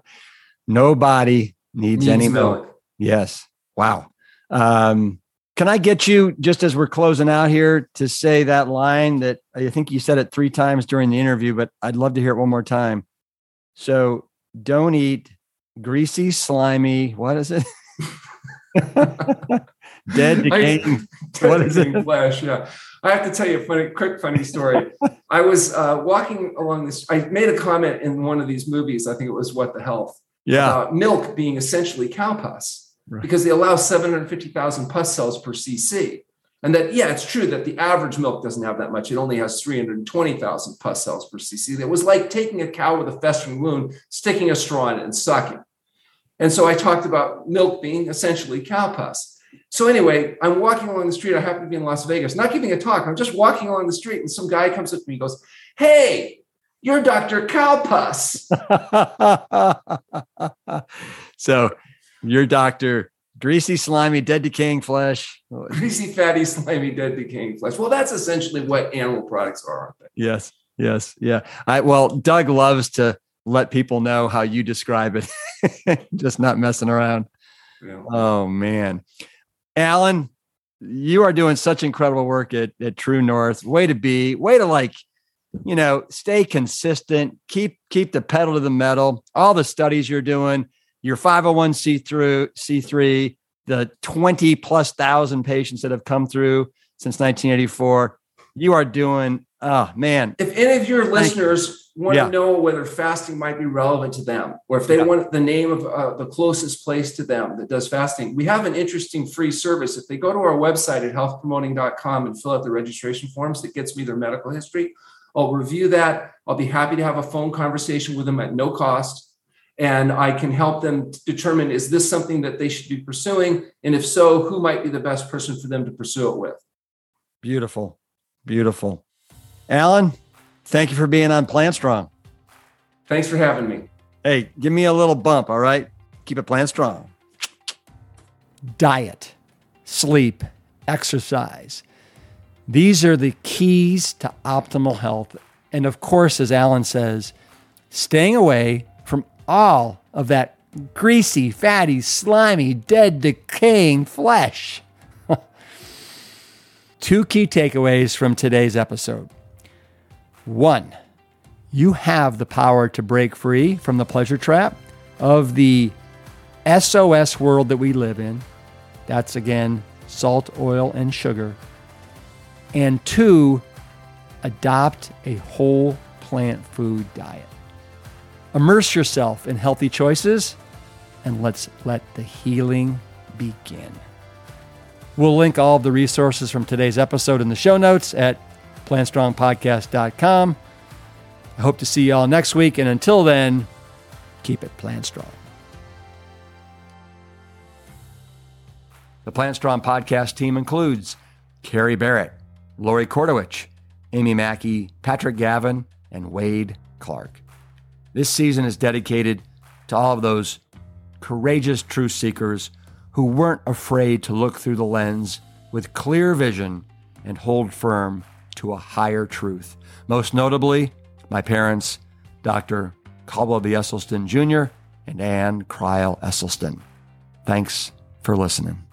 Nobody needs, needs any milk. milk. Yes. Wow. Um, can I get you, just as we're closing out here, to say that line that I think you said it three times during the interview, but I'd love to hear it one more time. So don't eat greasy, slimy, what is it? <laughs> <laughs> Dead, <laughs> decaying. what is it? Flesh, yeah. I have to tell you a funny, quick, funny story. I was uh, walking along this. I made a comment in one of these movies. I think it was What the Health. Yeah. milk being essentially cow pus right. because they allow 750,000 pus cells per cc. And that, yeah, it's true that the average milk doesn't have that much. It only has 320,000 pus cells per cc. It was like taking a cow with a festering wound, sticking a straw in it and sucking. And so I talked about milk being essentially cow pus. So anyway, I'm walking along the street. I happen to be in Las Vegas, not giving a talk. I'm just walking along the street, and some guy comes up to me and goes, Hey, you're Dr. Cowpus. <laughs> so you're Dr. Greasy, slimy, dead, decaying flesh. Greasy, fatty, slimy, dead, decaying flesh. Well, that's essentially what animal products are, aren't they? Yes, yes, yeah. I well, Doug loves to let people know how you describe it, <laughs> just not messing around. Yeah. Oh man, Alan, you are doing such incredible work at, at True North. Way to be, way to like, you know, stay consistent, keep keep the pedal to the metal. All the studies you're doing, your 501c through C3, the 20 plus thousand patients that have come through since 1984. You are doing, oh man. If any of your listeners want yeah. to know whether fasting might be relevant to them, or if they yeah. want the name of uh, the closest place to them that does fasting, we have an interesting free service. If they go to our website at healthpromoting.com and fill out the registration forms, that gets me their medical history. I'll review that. I'll be happy to have a phone conversation with them at no cost and I can help them determine is this something that they should be pursuing? And if so, who might be the best person for them to pursue it with? Beautiful. Beautiful. Alan, thank you for being on Plant Strong. Thanks for having me. Hey, give me a little bump, all right? Keep it plant strong. Diet, sleep, exercise. These are the keys to optimal health. And of course, as Alan says, staying away from all of that greasy, fatty, slimy, dead, decaying flesh. <laughs> Two key takeaways from today's episode. One, you have the power to break free from the pleasure trap of the SOS world that we live in. That's again salt, oil, and sugar. And two, adopt a whole plant food diet. Immerse yourself in healthy choices and let's let the healing begin. We'll link all of the resources from today's episode in the show notes at plantstrongpodcast.com. I hope to see you all next week. And until then, keep it plant strong. The Plant Strong podcast team includes Carrie Barrett, Lori Kordowich, Amy Mackey, Patrick Gavin, and Wade Clark. This season is dedicated to all of those courageous truth seekers who weren't afraid to look through the lens with clear vision and hold firm to a higher truth. Most notably, my parents, Dr. Caldwell B. Esselstyn Jr. and Ann Crile Esselstyn. Thanks for listening.